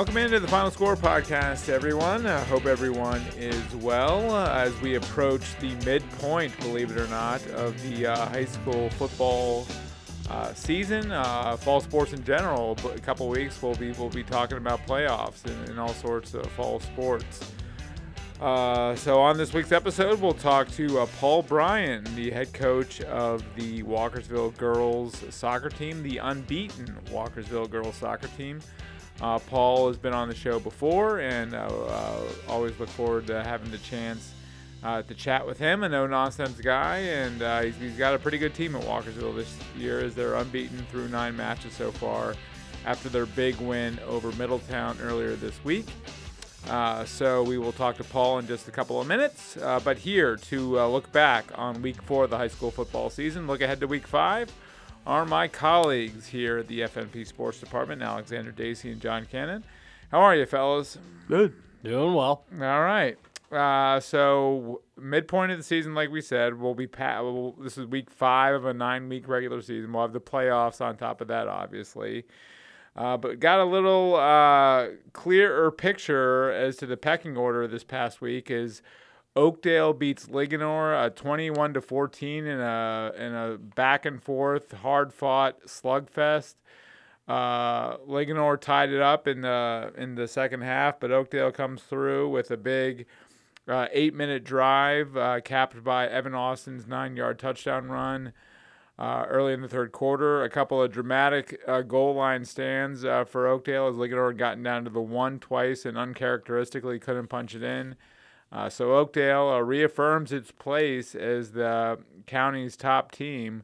Welcome into the Final Score podcast, everyone. I hope everyone is well uh, as we approach the midpoint, believe it or not, of the uh, high school football uh, season, uh, fall sports in general. A couple weeks, we'll be we'll be talking about playoffs and, and all sorts of fall sports. Uh, so on this week's episode, we'll talk to uh, Paul Bryan, the head coach of the Walkersville girls soccer team, the unbeaten Walkersville girls soccer team. Uh, Paul has been on the show before, and uh, uh, always look forward to having the chance uh, to chat with him. A no nonsense guy, and uh, he's, he's got a pretty good team at Walkersville this year as they're unbeaten through nine matches so far after their big win over Middletown earlier this week. Uh, so we will talk to Paul in just a couple of minutes. But here to look back on week four of the high school football season, look ahead to week five, are my colleagues here at the FNP Sports Department, Alexander Dacy and John Cannon. How are you, fellas? Good. Doing well. All right. Uh, so midpoint of the season, like we said, we'll be pa- we'll, this is week five of a nine-week regular season. We'll have the playoffs on top of that, obviously. Uh, but got a little uh, clearer picture as to the pecking order this past week is Oakdale beats Linganore uh, 21 to 14 in a in a back and forth, hard fought slugfest. Uh, Linganore tied it up in the in the second half, but Oakdale comes through with a big uh, eight minute drive, uh, capped by Evan Austin's nine yard touchdown run. Uh, early in the third quarter, a couple of dramatic uh, goal line stands for Oakdale as Linganore had gotten down to the one twice and uncharacteristically couldn't punch it in. Uh, so Oakdale uh, reaffirms its place as the county's top team.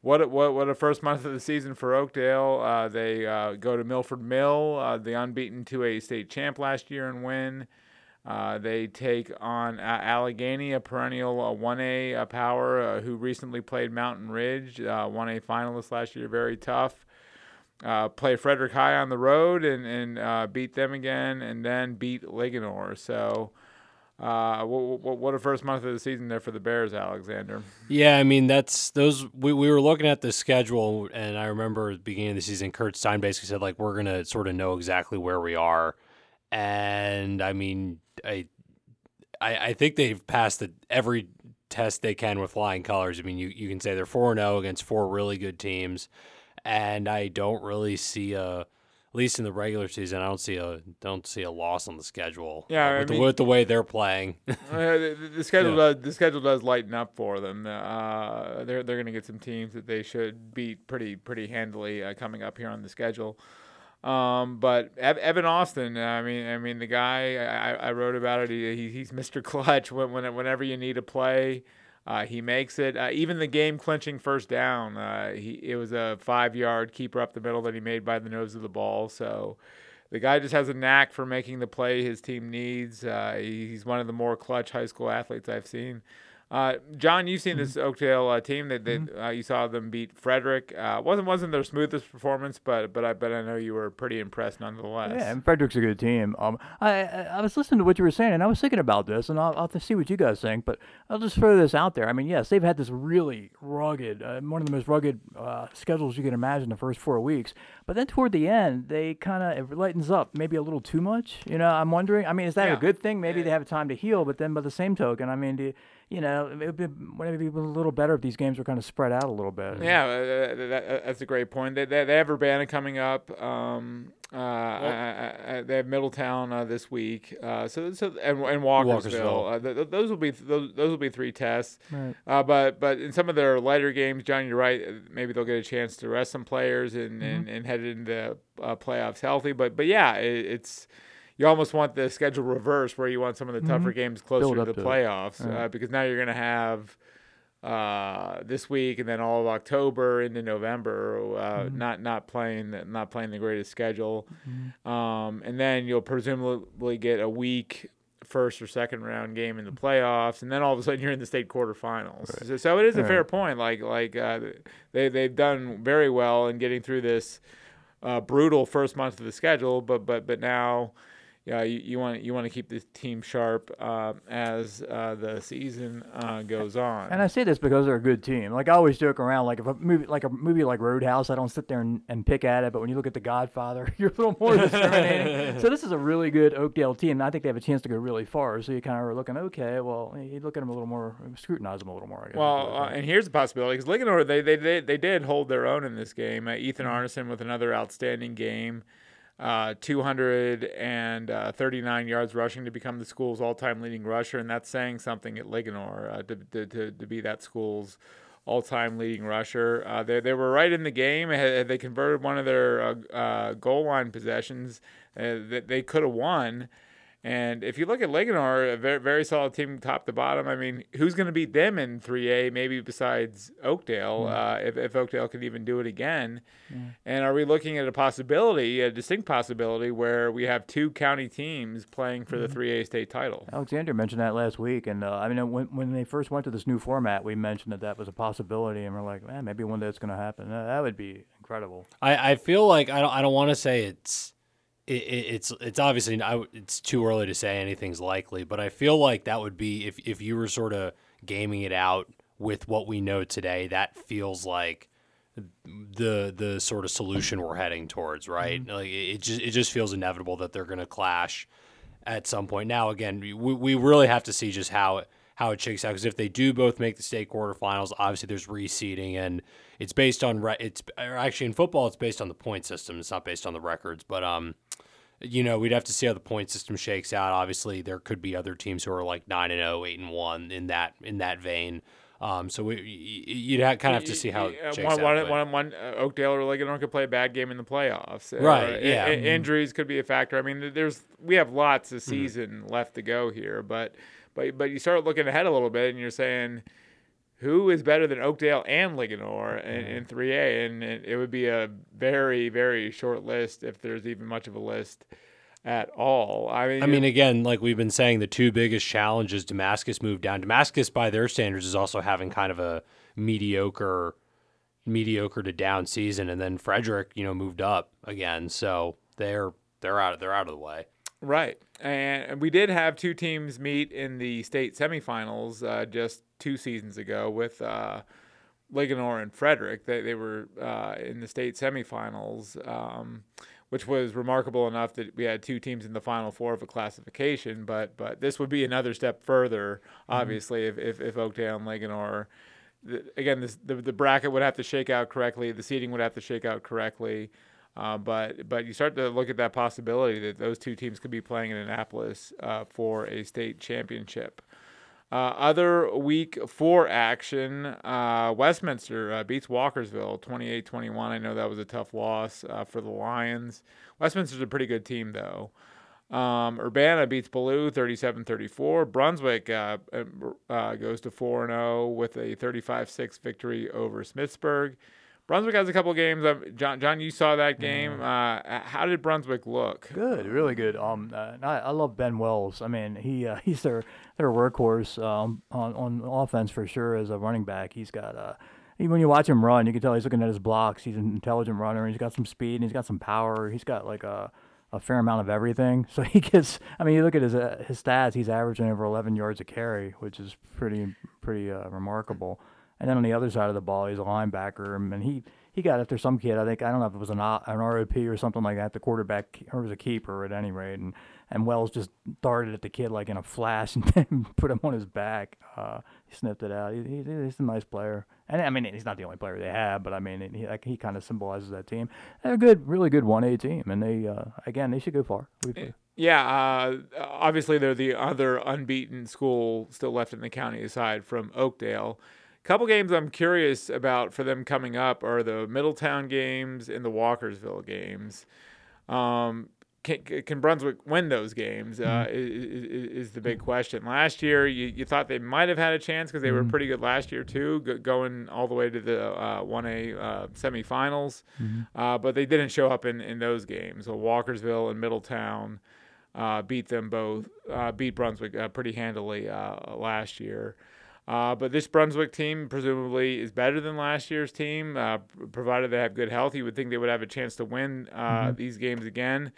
What a, what what a first month of the season for Oakdale. Uh, they uh, go to Milford Mill, uh, the unbeaten 2A state champ last year, and win. Uh, they take on Allegheny, a perennial 1A power who recently played Mountain Ridge, 1A finalist last year, very tough. play Frederick High on the road and, and beat them again, and then beat Linganore. So uh, what, what a first month of the season there for the Bears, Alexander. Yeah, I mean that's those. We, we were looking at the schedule, and I remember at the beginning of the season, Kurt Stein basically said like we're gonna sort of know exactly where we are, and I mean I I, I think they've passed the, every test they can with flying colors. I mean you you can say they're four zero against four really good teams, and I don't really see a least in the regular season, I don't see a don't see a loss on the schedule. Yeah, uh, with, mean, the, with the way they're playing. uh, the, the, schedule yeah. does the schedule does lighten up for them. Uh, they're they're going to get some teams that they should beat pretty pretty handily uh, coming up here on the schedule. Um, but Evan Austin, I mean, I mean the guy I, I wrote about it. He, he's Mr. Clutch when, when whenever you need a play. Uh, he makes it. Uh, even the game clinching first down, uh, he it was a five yard keeper up the middle that he made by the nose of the ball. So the guy just has a knack for making the play his team needs. Uh, he's one of the more clutch high school athletes I've seen. Uh, John, you've seen mm-hmm. this Oakdale uh, team that, that mm-hmm. uh, you saw them beat Frederick. Uh, wasn't wasn't their smoothest performance, but but I but I know you were pretty impressed nonetheless. Yeah, and Frederick's a good team. Um, I I was listening to what you were saying, and I was thinking about this, and I'll, I'll see what you guys think. But I'll just throw this out there. I mean, yes, they've had this really rugged, uh, one of the most rugged uh, schedules you can imagine the first four weeks. But then toward the end, they kind of it lightens up, maybe a little too much. You know, I'm wondering. I mean, is that yeah. a good thing? Maybe yeah. they have time to heal, but then by the same token, I mean, do you, you know, it would be, maybe a little better if these games were kind of spread out a little bit. Yeah, uh, that, that's a great point. They, they, they have Urbana coming up. Um, uh, I, I, they have Middletown uh, this week. Uh, so, so and, and Walkersville. Walkersville. Uh, th- those will be th- those, those will be three tests. Right. Uh, but but in some of their lighter games, John, you're right. Maybe they'll get a chance to rest some players and mm-hmm. and, and head into the playoffs healthy. But but yeah, it, it's you almost want the schedule reverse where you want some of the tougher mm-hmm. games closer to the to playoffs uh, because now you're going to have uh, this week and then all of October into November uh, mm-hmm. not not playing not playing the greatest schedule mm-hmm. um, and then you'll presumably get a week first or second round game in the playoffs and then all of a sudden you're in the state quarterfinals right. so, so, it is a right. fair point like like uh, they they've done very well in getting through this uh, brutal first month of the schedule but but but now yeah, you, you want you want to keep the team sharp uh, as uh, the season uh, goes on. And I say this because they're a good team. Like I always joke around, like if a movie, like a movie like Roadhouse, I don't sit there and, and pick at it. But when you look at The Godfather, you're a little more discriminating. so this is a really good Oakdale team. And I think they have a chance to go really far. So you kind of are looking, okay, well, you look at them a little more, scrutinize them a little more. I guess. Well, uh, and here's a possibility because Linganore they, they they they did hold their own in this game. Uh, Ethan Mm-hmm. Arneson with another outstanding game. Uh, 239 yards rushing to become the school's all-time leading rusher, and that's saying something at Linganore uh, to, to, to, to be that school's all-time leading rusher. Uh, they, they were right in the game. They converted one of their uh, uh, goal line possessions, uh, that they could have won. And if you look at Linganore, a very, very solid team top to bottom. I mean, who's going to beat them in 3A, maybe besides Oakdale, uh, if, if Oakdale can even do it again? And are we looking at a possibility, a distinct possibility, where we have two county teams playing for the 3A state title? Alexander mentioned that last week, and uh, I mean, when when they first went to this new format, we mentioned that that was a possibility, and we're like, man, maybe one day it's going to happen. Uh, that would be incredible. I, I feel like I don't I don't want to say it's it, it, it's it's obviously I, it's too early to say anything's likely, but I feel like that would be if if you were sort of gaming it out with what we know today, that feels like the the sort of solution we're heading towards, right? Like it, just it just feels inevitable that they're going to clash at some point. Now, again, we, we really have to see just how it, how it shakes out because if they do both make the state quarterfinals, obviously there's reseeding and it's based on re- it's or actually in football it's based on the point system. It's not based on the records, but um, you know we'd have to see how the point system shakes out. Obviously, there could be other teams who are like nine and 0, 8 and one in that in that vein. Um, so we, you'd ha- kind of have to see how it Uh, shakes one, out. one, one, one, uh, Oakdale or Linganore could play a bad game in the playoffs. Uh, Right, yeah. i- injuries could be a factor. I mean, there's we have lots Mm-hmm. of season left to go here, but but but you start looking ahead a little bit, and you're saying who is better than Oakdale and Linganore in, in mm-hmm. 3A, and it, it would be a very very short list if there's even much of a list at all. I mean, I mean, again, like we've been saying, the two biggest challenges Damascus moved down. Damascus, by their standards, is also having kind of a mediocre, mediocre to down season, and then Frederick, you know, moved up again, so they're they're out of they're out of the way. Right. And we did have two teams meet in the state semifinals uh, just two seasons ago with uh, Linganore and Frederick. They, they were uh, in the state semifinals, um, which was remarkable enough that we had two teams in the final four of a classification. But but this would be another step further, obviously, if, if, if Oakdale and Linganore. The, again, this, the, the bracket would have to shake out correctly. The seating would have to shake out correctly. Uh, but but you start to look at that possibility that those two teams could be playing in Annapolis uh, for a state championship. Uh, other week four action, uh, Westminster uh, beats Walkersville 28-21. I know that was a tough loss for the Lions. Westminster's a pretty good team though. Um, Urbana beats Baloo 37-34. Brunswick uh, uh, goes to 4-0 with a 35-6 victory over Smithsburg. Brunswick has a couple games. Um, John, John, you saw that game. Uh, how did Brunswick look? Good, really good. Um, uh, I, I love Ben Wells. I mean, he uh, he's their their workhorse um, on on offense for sure as a running back. He's got uh, even when you watch him run, you can tell he's looking at his blocks. He's an intelligent runner. He's got some speed and he's got some power. He's got like a a fair amount of everything. So he gets. I mean, you look at his uh, his stats. He's averaging over 11 yards a carry, which is pretty pretty uh, remarkable. And then on the other side of the ball, he's a linebacker, and he he got after some kid. I think I don't know if it was an an ROP or something like that. The quarterback or it was a keeper at any rate, and and Wells just darted at the kid like in a flash and then put him on his back. Uh, he sniffed it out. He, he, he's a nice player, and I mean he's not the only player they have, but I mean he like, he kind of symbolizes that team. They're a good, really good one A team, and they uh, again they should go far. We've, Yeah, uh, obviously they're the other unbeaten school still left in the county aside from Oakdale. Couple games I'm curious about for them coming up are the Middletown games and the Walkersville games. Um, can, can Brunswick win those games? Uh, is, is, is the big question. Last year, you, you thought they might have had a chance because they were pretty good last year too, go, going all the way to the uh, 1A uh, semifinals, uh, but they didn't show up in, in those games. So Walkersville and Middletown uh, beat them both, uh, beat Brunswick uh, pretty handily uh, last year. Uh, but this Brunswick team presumably is better than last year's team, uh, provided they have good health. You would think they would have a chance to win uh, these games again.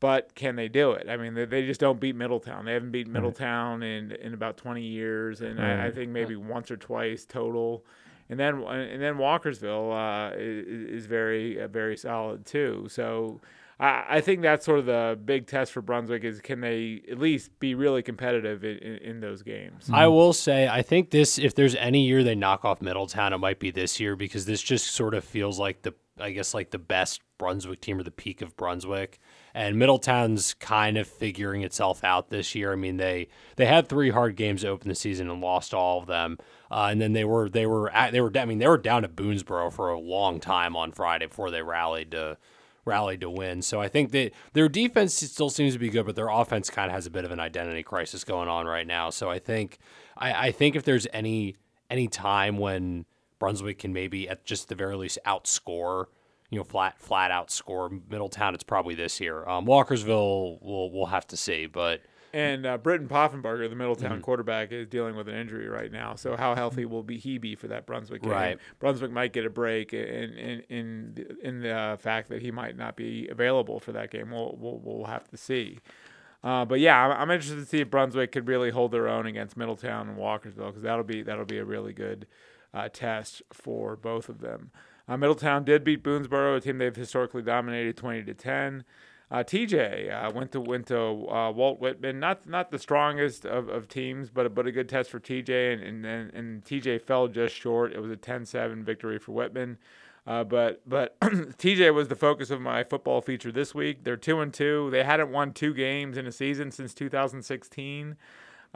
but can they do it? I mean, they, they just don't beat Middletown. They haven't beat Middletown in in about 20 years, and I, I think maybe once or twice total. And then and then Walkersville uh, is, is very uh, very solid too. So I, think that's sort of the big test for Brunswick is can they at least be really competitive in, in, in those games. I will say, I think this, if there's any year they knock off Middletown, it might be this year because this just sort of feels like the, I guess, like the best Brunswick team or the peak of Brunswick. And Middletown's kind of figuring itself out this year. I mean, they they had three hard games to open the season and lost all of them. Uh, and then they were they were at, they were I mean they were down to Boonesboro for a long time on Friday before they rallied to rallied to win. So I think that their defense still seems to be good, but their offense kind of has a bit of an identity crisis going on right now. So I think I, I think if there's any any time when Brunswick can maybe at just the very least outscore, you know, flat flat outscore Middletown, it's probably this year. Um, Walkersville, we'll we'll have to see, but. And uh, Britton Poffenbarger, the Middletown mm-hmm. quarterback, is dealing with an injury right now. So how healthy will be he be for that Brunswick game? Right. Brunswick might get a break in in in, in the fact that he might not be available for that game. We'll we'll, we'll have to see. Uh, but yeah, I'm, I'm, interested to see if Brunswick could really hold their own against Middletown and Walkersville because that'll be that'll be a really good uh, test for both of them. Uh, Middletown did beat Boonesboro, a team they've historically dominated 20 to 10. Uh, TJ uh, went to went to uh, Walt Whitman, not not the strongest of, of teams, but but a good test for TJ, and and, and TJ fell just short. It was a 10-7 victory for Whitman. Uh, but but TJ was the focus of my football feature this week. They're two and two. They hadn't won two games in a season since 2016.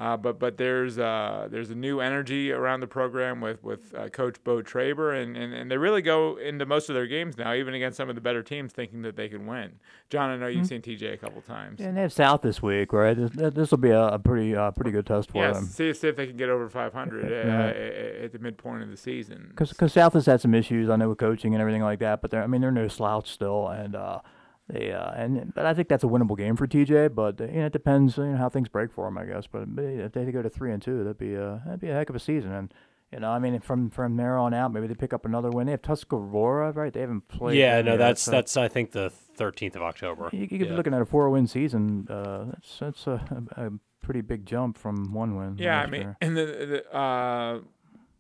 Uh, but but there's uh, there's a new energy around the program with with uh, Coach Bo Traber, and, and, and they really go into most of their games now, even against some of the better teams, thinking that they can win. John, I know you've mm-hmm. seen TJ a couple times. Yeah, and they have South this week, right? This will be a, a pretty uh, pretty good test for yeah, them. See, see if they can get over 500 uh, at the midpoint of the season. Because South has had some issues, I know, with coaching and everything like that. But they're I mean they're no slouch still, and uh, they uh, and but I think that's a winnable game for TJ. But uh, you know, it depends you know, how things break for them, I guess. But, but if they go to three and two, that'd be a that'd be a heck of a season. And you know, I mean, from from there on out, maybe they pick up another win. They have Tuscarora, right? They haven't played. Yeah, no, that's so that's I think the thirteenth of October. You, you could yeah. be looking at a four-win season. Uh, that's that's a, a, pretty big jump from one win. Yeah, I mean, year. and the, the uh,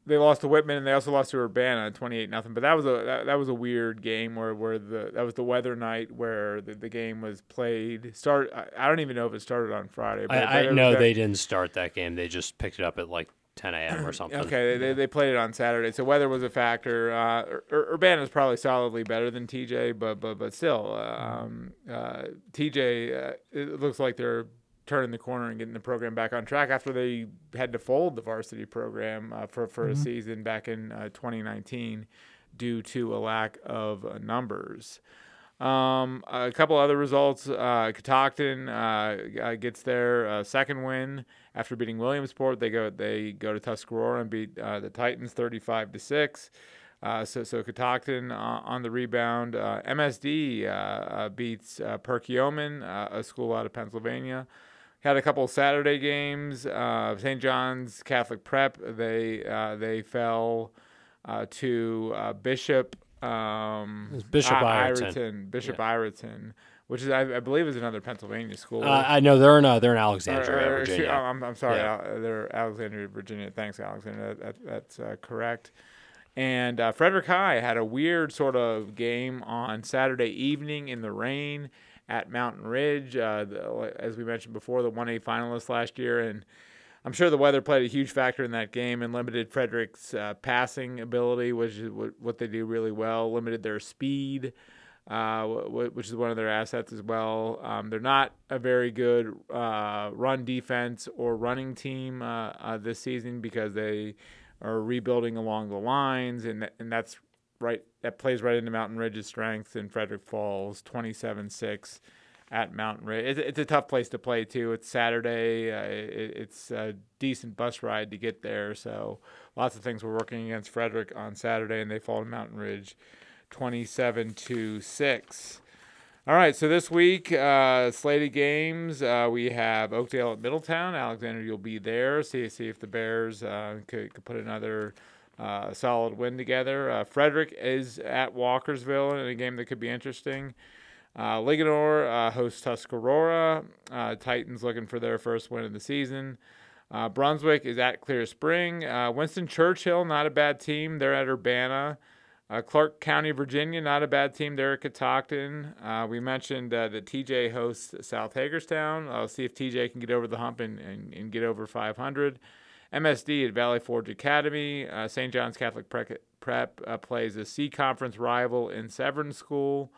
they lost to Whitman and they also lost to Urbana twenty eight nothing. But that was a that, that, was a weird game where, where the that was the weather night where the, the game was played. Start I, I don't even know if it started on Friday. But, I, I know they didn't start that game. They just picked it up at like 10 a.m. or something. okay, they, they played it on Saturday, so weather was a factor. Uh, Ur- is probably solidly better than TJ, but but but still, um, uh, TJ uh, it looks like they're turning the corner and getting the program back on track after they had to fold the varsity program uh, for, for mm-hmm. a season back in uh, 2019 due to a lack of uh, numbers. Um, a couple other results. Uh, Catoctin uh, gets their uh, second win after beating Williamsport. They go they go to Tuscarora and beat uh, the Titans 35 to six. Uh, so, so Catoctin uh, on the rebound. MSD beats Perkiomen, a school out of Pennsylvania, had a couple Saturday games. Uh, St. John's Catholic Prep they uh, they fell uh, to uh, Bishop um, Bishop I- Ireton. Bishop yeah. Ireton. Which is, I, I, believe, is another Pennsylvania school. Uh, I know they're in uh, they're in Alexandria, or, or, Virginia. I'm, I'm sorry, yeah. they're Alexandria, Virginia. Thanks, Alexandria. That, that's correct. And Frederick High had a weird sort of game on Saturday evening in the rain at Mountain Ridge. Uh, the, as we mentioned before, the 1A finalists last year, and I'm sure the weather played a huge factor in that game and limited Frederick's uh, passing ability, which is what they do really well. Limited their speed, uh, which is one of their assets as well. Um, they're not a very good uh, run defense or running team uh, uh, this season because they are rebuilding along the lines, and th- and that's right that plays right into Mountain Ridge's strength in Frederick Falls, 27-6 at Mountain Ridge. It's, it's, a tough place to play too. It's Saturday. Uh, it, it's a decent bus ride to get there. So lots of things were working against Frederick on Saturday, and they fall to Mountain Ridge, 27 to six. All right, so this week, uh, slated games, uh, we have Oakdale at Middletown. Alexander, you'll be there. See see if the Bears uh, could, could put another uh, solid win together. Uh, Frederick is at Walkersville in a game that could be interesting. Uh, Linganore uh, hosts Tuscarora. Uh, Titans looking for their first win of the season. Uh, Brunswick is at Clear Spring. Winston Churchill, not a bad team. They're at Urbana. Clark County, Virginia, not a bad team. They're at Catoctin. We mentioned that TJ hosts South Hagerstown. I'll see if TJ can get over the hump and, and, and get over 500. MSD at Valley Forge Academy. Uh, St. John's Catholic Prep, uh, plays a C Conference rival in Severn School.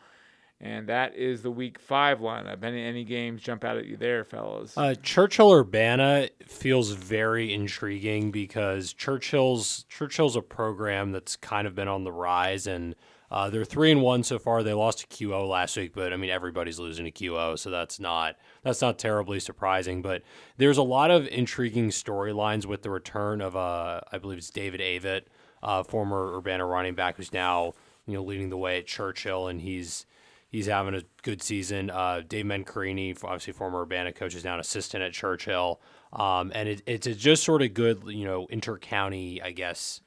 And that is the week five lineup. Any any games jump out at you there, fellas? Uh, Churchill Urbana feels very intriguing because Churchill's Churchill's a program that's kind of been on the rise, and uh, they're three and one so far. They lost to QO last week, but I mean everybody's losing to QO, so that's not that's not terribly surprising. But there's a lot of intriguing storylines with the return of uh, I believe it's David Avett, uh, former Urbana running back, who's now you know leading the way at Churchill, and he's he's having a good season. Uh, Dave Mencarini, obviously former Urbana coach, is now an assistant at Churchill. Um, and it, it's just sort of good, you know, inter-county, I guess,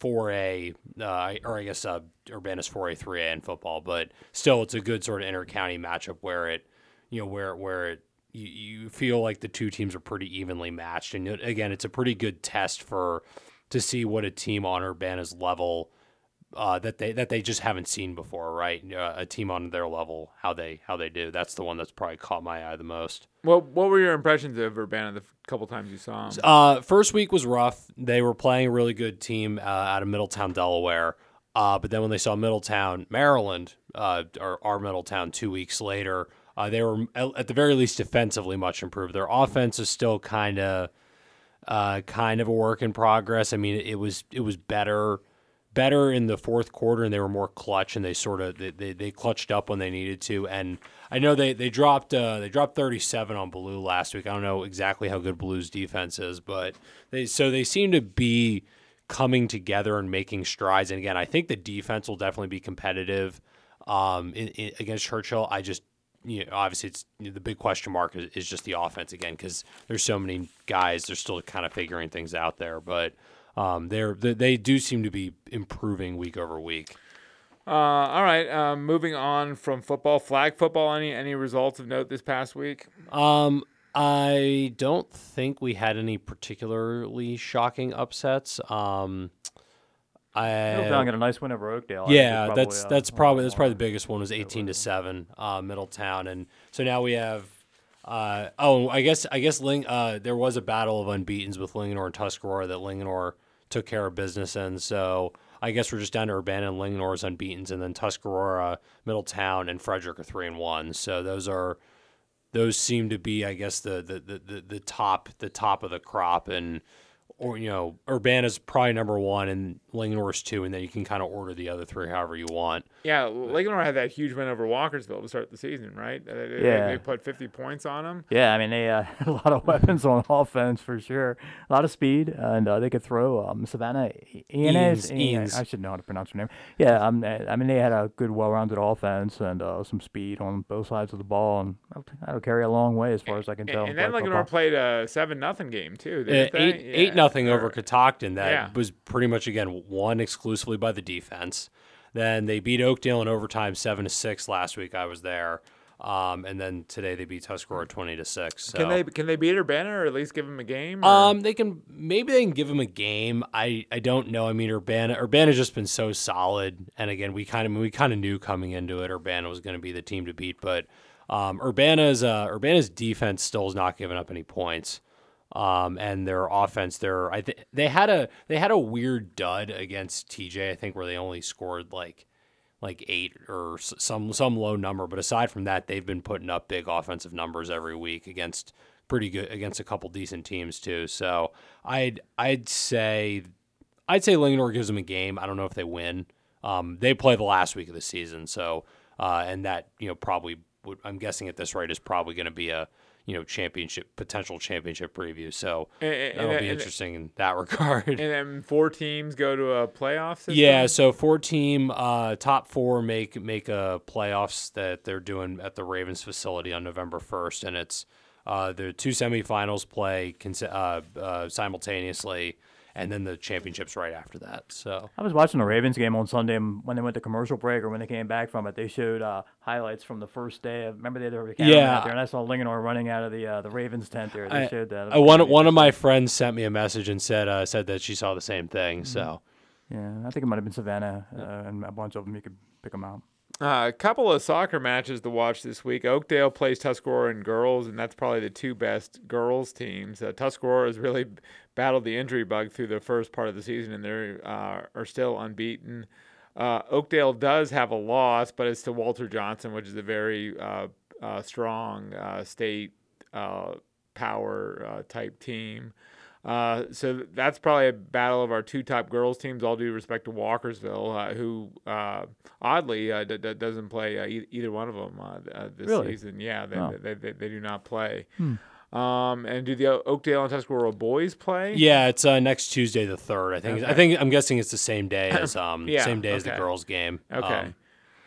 4A, uh, or I guess uh, Urbana's 4A, 3A in football. But still, it's a good sort of inter-county matchup where it, you know, where where it you, you feel like the two teams are pretty evenly matched. And again, it's a pretty good test for to see what a team on Urbana's level – uh, that they that they just haven't seen before, right? Uh, a team on their level, how they how they do. That's the one that's probably caught my eye the most. Well, what were your impressions of Urbana the couple times you saw them? Uh, first week was rough. They were playing a really good team uh, out of Middletown, Delaware. Uh, but then when they saw Middletown, Maryland, uh, or our Middletown, two weeks later, they were at the very least defensively much improved. Their offense is still kind of kind of a work in progress. I mean, it was it was better better in the fourth quarter and they were more clutch and they sort of they, they, they clutched up when they needed to and I know they they dropped uh, they dropped 37 on Blue last week. I don't know exactly how good Blue's defense is, but they so they seem to be coming together and making strides. And again, I think the defense will definitely be competitive um, in, in, against Churchill. I just you know, obviously it's you know, the big question mark is, is just the offense again because there's so many guys. They're still kind of figuring things out there, but um, they're they, they do seem to be improving week over week. Uh, all right, um, moving on from football, flag football. Any any results of note this past week? Um, I don't think we had any particularly shocking upsets. Um, I Middletown got a nice win over Oakdale. Yeah, probably, that's uh, that's probably that's probably the biggest one was eighteen to seven, uh, Middletown, and so now we have uh, oh, I guess I guess Ling, uh, there was a battle of unbeaten's with Linganore and Tuscarora that Linganore took care of business and So I guess we're just down to Urbana and Linganore's unbeaten's, and then Tuscarora, Middletown, and Frederick are three and one. So those are those seem to be, I guess, the the, the, the, the top the top of the crop, and or you know, Urbana's probably number one and Linganore's two, and then you can kind of order the other three however you want. Yeah, Linganore had that huge win over Walkersville to start the season, right? They, yeah, they put 50 points on them. Yeah, I mean they uh, had a lot of weapons on offense for sure, a lot of speed, and uh, they could throw. Um, Savannah Eanes, Eanes, I should know how to pronounce her name. Yeah, um, I mean they had a good, well-rounded offense and uh, some speed on both sides of the ball, and that'll carry a long way as far as I can tell. And, and then Linganore played a seven nothing game too. Uh, eight yeah. eight nothing over Catoctin. That yeah. was pretty much again won exclusively by the defense. Then they beat Oakdale in overtime seven to six last week. I was there. Um, and then today they beat Tuscarora twenty to six. So. Can they can they beat Urbana or at least give them a game? Or? Um, they can maybe they can give them a game. I, I don't know. I mean, Urbana Urbana's just been so solid, and again, we kind of we kind of knew coming into it Urbana was going to be the team to beat, but um, Urbana's uh, Urbana's defense still is not giving up any points um, and their offense. Their I think they had a they had a weird dud against TJ. I think where they only scored like like eight or some some low number. But aside from that, they've been putting up big offensive numbers every week against pretty good against a couple decent teams too. So I'd I'd say I'd say Linganore gives them a game. I don't know if they win. Um, they play the last week of the season, so uh, and that you know probably would, I'm guessing at this rate is probably going to be a you know championship potential championship preview. So and, that'll and, be and, interesting in that regard. And then four teams go to a playoff system. Yeah, so four team uh, top four make make a playoffs that they're doing at the Ravens facility on November first, and it's uh, the two semifinals play uh, uh, simultaneously, and then the championships right after that. So I was watching the Ravens game on Sunday and when they went to commercial break or when they came back from it. They showed uh, highlights from the first day. Of, remember they had the camera Yeah. out there, and I saw Linganore running out of the uh, the Ravens tent there. They I, showed that. I, one one of my friends sent me a message and said uh, said that she saw the same thing. So Yeah, I think it might have been Savannah uh, and a bunch of them. You could pick them out. Uh, a couple of soccer matches to watch this week. Oakdale plays Tuscarora girls, and that's probably the two best girls teams. Uh, Tuscarora has really battled the injury bug through the first part of the season, and they uh, are still unbeaten. Uh, Oakdale does have a loss, but it's to Walter Johnson, which is a very uh, uh, strong state power type team. Uh, so that's probably a battle of our two top girls teams. All due respect to Walkersville, uh, who uh, oddly uh, d- d- doesn't play uh, e- either one of them uh, uh, this Really? season. Yeah, they, Oh. they, they, they do not play. Um, and do the Oakdale and Tuscarora boys play? yeah, it's uh, next Tuesday the third. I think I think I'm guessing it's the same day as um Yeah, same day as the girls game. Okay. Um,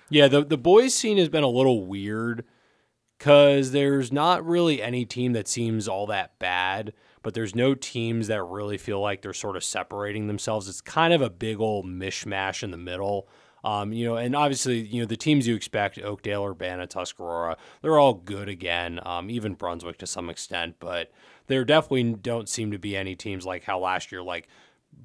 yeah, the the boys scene has been a little weird because there's not really any team that seems all that bad, but there's no teams that really feel like they're sort of separating themselves. It's kind of a big old mishmash in the middle. Um, you know, and obviously, you know, the teams you expect, Oakdale, Urbana, Tuscarora, they're all good again, um, even Brunswick to some extent, but there definitely don't seem to be any teams like how last year, like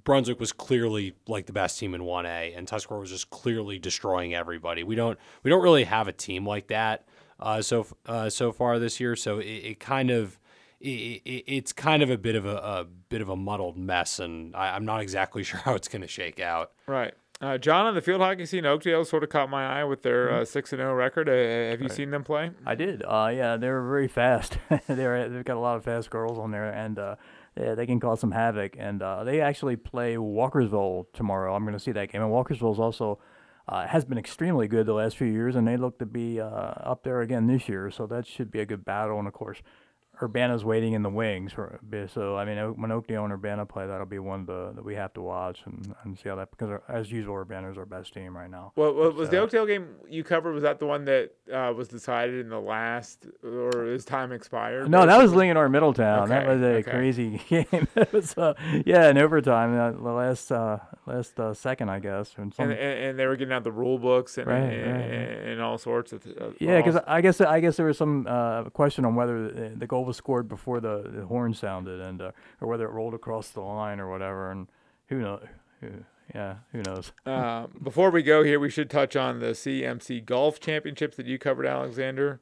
Brunswick was clearly like the best team in 1A, and Tuscarora was just clearly destroying everybody. We don't we don't really have a team like that uh, so uh, so far this year. So it, it kind of it, it, it's kind of a bit of a, a bit of a muddled mess, and I, I'm not exactly sure how it's going to shake out. Right. Uh, John, on the field hockey scene, Oakdale sort of caught my eye with their uh, six and zero record. Uh, have you seen them play? I did. Uh, yeah, they're very fast. they're they've got a lot of fast girls on there, and uh, yeah, they can cause some havoc. And uh, they actually play Walkersville tomorrow. I'm going to see that game. And Walkersville's also uh, has been extremely good the last few years, and they look to be uh, up there again this year. So that should be a good battle. And of course, Urbana's waiting in the wings for a bit. So I mean, when Oakdale and Urbana play, that'll be one the, that we have to watch and, and see how that because as usual, Urbana's our best team right now. Well, well, was the Oakdale game you covered? Was that the one that uh, was decided in the last, or is time expired? No, that was? Linganore Middletown. that was a okay. crazy game. it was, uh, yeah, in overtime, uh, the last uh, last uh, second, I guess. And some, And, and, and they were getting out the rule books and Right, and, right, and all sorts of. yeah, because I guess I guess there was some uh, question on whether the, the goal was scored before the, the horn sounded, and uh, or whether it rolled across the line or whatever. And who knows? Yeah, who knows? Uh, before we go here, we should touch on the CMC Golf Championships that you covered, Alexander.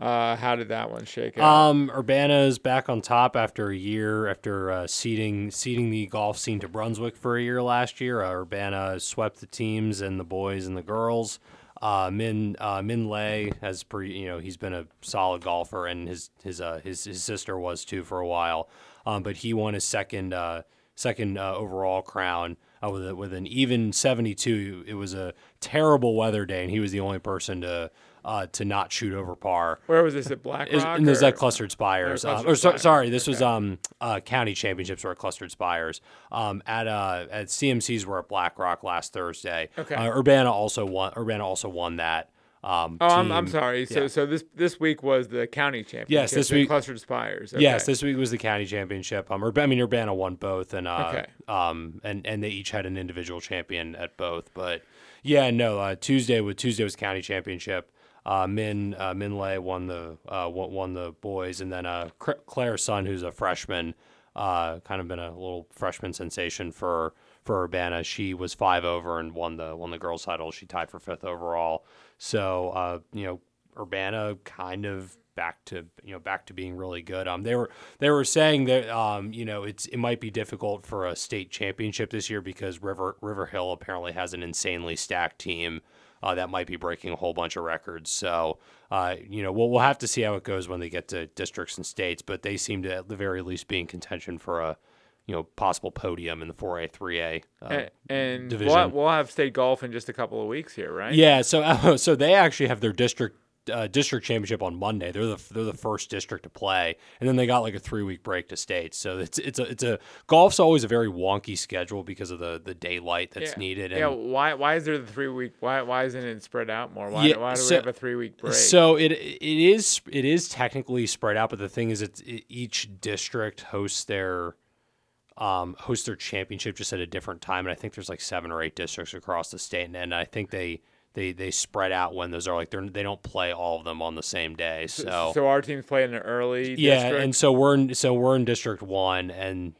Uh, how did that one shake out? Um, Urbana is back on top after a year after uh, ceding ceding the golf scene to Brunswick for a year last year. Uh, Urbana swept the teams and the boys and the girls. Uh, Min uh, Min Lay has pre you know he's been a solid golfer and his his uh, his his sister was too for a while. Um, but he won his second uh, second uh, overall crown uh, with a, with an even 72. It was a terrible weather day and he was the only person to uh, to not shoot over par. Where was this at Black Rock? and there's that Clustered Spires. or um, Clustered or so, Spires, sorry, this was um uh, county championships were at Clustered Spires. Um, at uh at CMC's were at Black Rock last Thursday. Okay. Uh, Urbana also won. Urbana also won that. Um, Oh, I'm, I'm sorry. So yeah. so this this week was the county championship. Yes, this week- Clustered Spires. Yes, this week was the county championship. Um, Urba- I mean Urbana won both, and uh, Okay. um, and and they each had an individual champion at both. But yeah, no, uh, Tuesday with Tuesday was county championship. Uh, Min uh, won the uh, won the boys, and then uh, Claire's son, who's a freshman, uh, kind of been a little freshman sensation for for Urbana. She was five over and won the won the girls title. She tied for fifth overall. So uh, you know, Urbana kind of back to you know back to being really good. Um, they were they were saying that um, you know it's it might be difficult for a state championship this year because River River Hill apparently has an insanely stacked team. Uh, that might be breaking a whole bunch of records. So, uh, you know, we'll, we'll have to see how it goes when they get to districts and states, but they seem to, at the very least, be in contention for a, you know, possible podium in the 4A, 3A. Uh, A- and we'll, we'll have state golf in just a couple of weeks here, right? Yeah, so so they actually have their district uh, district championship on Monday. They're the they're the first district to play, and then they got like a three week break to states. So it's it's a it's a golf's always a very wonky schedule because of the the daylight that's yeah. needed. And Yeah. Why why is there the three week? Why why isn't it spread out more? Why, Yeah, why do so- we have a three week break? So it it is it is technically spread out, but the thing is, it's it, each district hosts their um, host their championship just at a different time, and I think there's like seven or eight districts across the state, and, and I think they they they spread out when those are like they're they don't play all of them on the same day. So so our team's playing an early. yeah, district? and so we're in, so we're in District One, and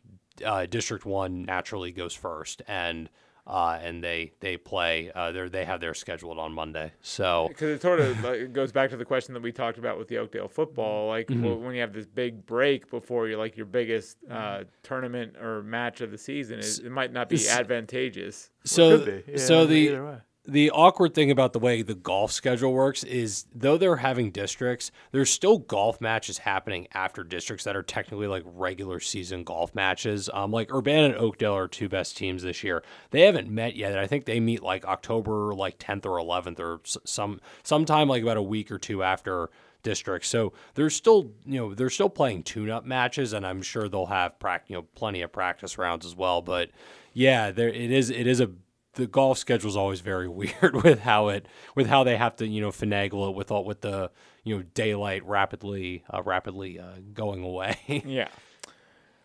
uh, District One naturally goes first, and uh, and they they play. Uh, they they have their scheduled on Monday. So because it sort of like, it goes back to the question that we talked about with the Oakdale football. Like Mm-hmm. well, when you have this big break before you like your biggest uh, tournament or match of the season, it, it might not be advantageous. so Could be. Yeah, so the either way. The awkward thing about the way the golf schedule works is though they're having districts, there's still golf matches happening after districts that are technically like regular season golf matches. Um, like Urbana and Oakdale are two best teams this year. They haven't met yet. I think they meet like October like 10th or 11th or some sometime like about a week or two after districts. So they're still you know they're still playing tune-up matches, and I'm sure they'll have prac you know plenty of practice rounds as well. But yeah, there it is. It is a the golf schedule is always very weird with how it with how they have to you know finagle it with all with the you know daylight rapidly uh, rapidly uh, going away. Yeah.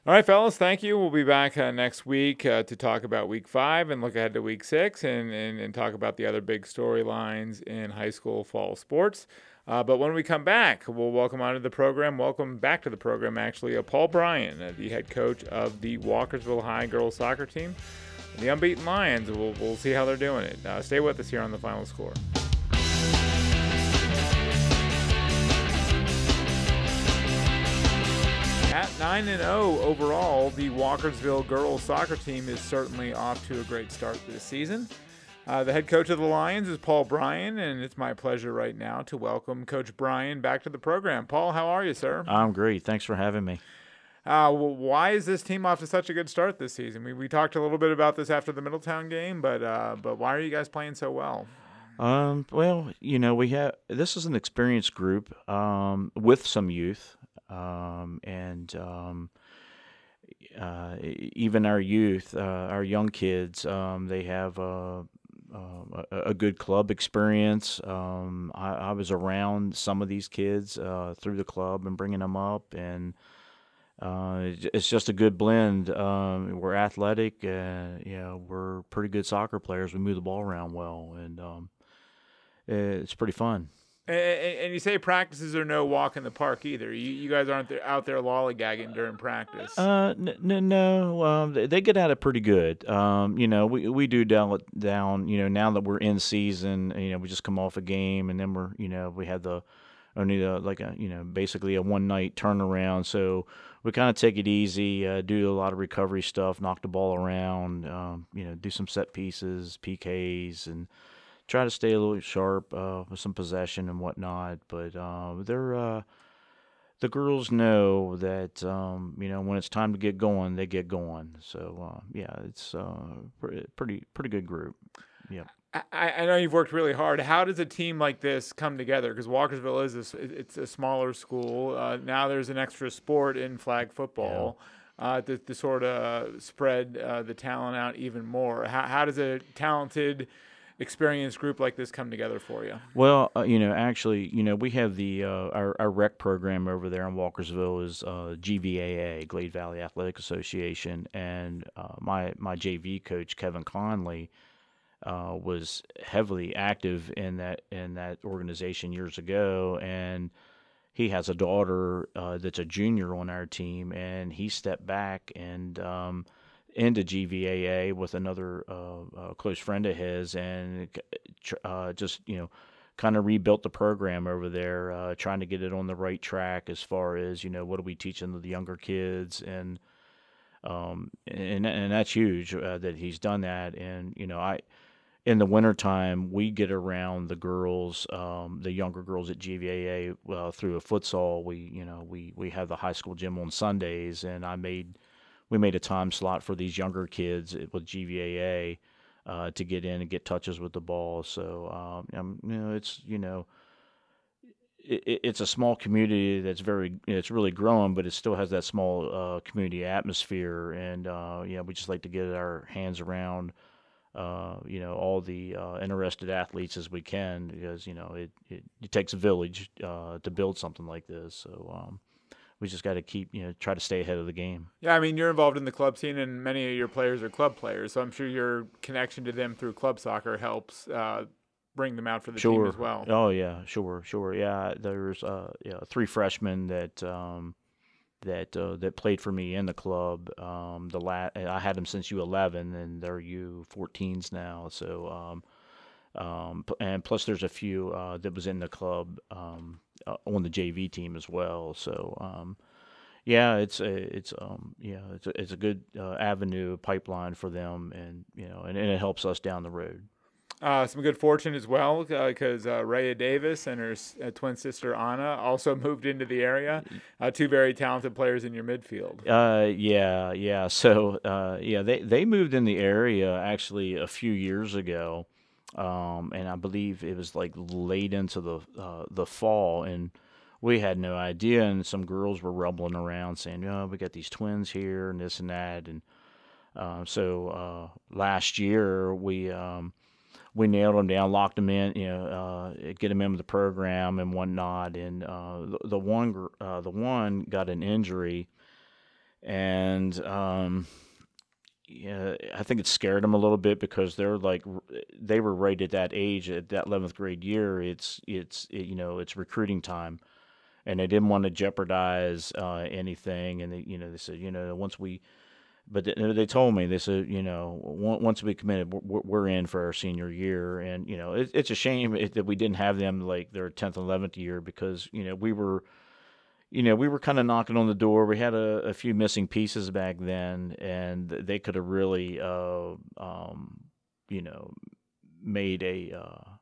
All right, fellas. Thank you. We'll be back uh, next week uh, to talk about week five and look ahead to week six and, and, and talk about the other big storylines in high school fall sports. Uh, but when we come back, we'll welcome onto the program, welcome back to the program, actually, uh, Paul Bryan, uh, the head coach of the Walkersville High girls soccer team. The unbeaten Lions. We'll, we'll see how they're doing it. Uh, stay with us here on the final score. At 9 and 0 overall, the Walkersville girls soccer team is certainly off to a great start this season. Uh, the head coach of the Lions is Paul Bryan, and it's my pleasure right now to welcome Coach Bryan back to the program. Paul, how are you, sir? I'm great. Thanks for having me. Uh, why is this team off to such a good start this season? We, we talked a little bit about this after the Middletown game, but uh, but why are you guys playing so well? Um, well, you know, we have this is an experienced group um, with some youth, um, and um, uh, even our youth, uh, our young kids, um, they have uh, uh, a, a good club experience. Um, I, I was around some of these kids uh, through the club and bringing them up, and uh, it's just a good blend. Um, we're athletic, uh, you know, we're pretty good soccer players. We move the ball around well, and um, it's pretty fun. And, and you say practices are no walk in the park either. You, you guys aren't there, out there lollygagging during practice. Uh, n- n- no, um, they, they get at it pretty good. Um, you know, we we do it down. You know, now that we're in season, you know, we just come off a game, and then we're, you know, we had the only the, like a, you know, basically a one night turnaround. So we kind of take it easy, uh, do a lot of recovery stuff, knock the ball around, um, you know, do some set pieces, PKs, and try to stay a little sharp uh, with some possession and whatnot. But uh, they're the girls know that um, you know when it's time to get going, they get going. So uh, yeah, it's uh, pretty pretty good group. Yep. I, I know you've worked really hard. How does a team like this come together? Because Walkersville is a, it's a smaller school. Uh, now there's an extra sport in flag football uh, to, to sort of spread uh, the talent out even more. How, how does a talented, experienced group like this come together for you? Well, uh, you know, actually, you know, we have the uh, our our rec program over there in Walkersville is uh, GVAA, Glade Valley Athletic Association, and uh, my my JV coach Kevin Conley uh, was heavily active in that in that organization years ago, and he has a daughter uh, that's a junior on our team, and he stepped back and um, into GVAA with another uh, uh, close friend of his, and uh, just you know kind of rebuilt the program over there, uh, trying to get it on the right track as far as you know what are we teaching the younger kids and. Um, and and that's huge uh, that he's done that, and you know I, in the wintertime, we get around the girls, um, the younger girls at GVAA uh, through a futsal. We, you know, we, we have the high school gym on Sundays, and I made, we made a time slot for these younger kids with GVAA uh, to get in and get touches with the ball. So, um, you know, it's, you know, it, it- it's a small community that's very, it's really growing, but it still has that small uh, community atmosphere. And, uh, know, we just like to get our hands around uh, you know, all the uh, interested athletes as we can because, you know, it, it, it takes a village uh, to build something like this. So um, we just got to keep you know try to stay ahead of the game. Yeah, I mean you're involved in the club scene, and many of your players are club players, so I'm sure your connection to them through club soccer helps uh, bring them out for the sure. team as well. Oh yeah, sure, sure. Yeah, there's uh, yeah, three freshmen that um, that uh, that played for me in the club. Um, the la- I had them since U11, and they're U14s now. So. Um, um, and plus, there's a few uh, that was in the club um, uh, on the JV team as well. So, um, yeah, it's a, it's um, yeah, it's a, it's a good uh, avenue pipeline for them, and you know, and, and it helps us down the road. Uh, some good fortune as well because uh, Raya Davis and her s- uh, twin sister Anna also moved into the area. Uh, two very talented players in your midfield. Uh, yeah, yeah. So, uh, yeah, they they moved in the area actually a few years ago, um, and I believe it was like late into the uh, the fall, and we had no idea. And some girls were rumbling around saying, "Oh, we got these twins here, and this and that." And uh, so uh, last year we um, we nailed them down, locked them in, you know, uh, get them into the program and whatnot. And uh, the, the one uh, the one got an injury, and um, yeah, I think it scared them a little bit because they're like they were right at that age at that 11th grade year. It's it's it, you know it's recruiting time, and they didn't want to jeopardize uh, anything. And they, you know they said you know once we but they, told me they said you know once we committed we're, in for our senior year. And you know it, it's a shame that we didn't have them like their 10th and 11th year because you know we were you know we were kind of knocking on the door. We had a, a few missing pieces back then and they could have really uh, um, you know made a uh,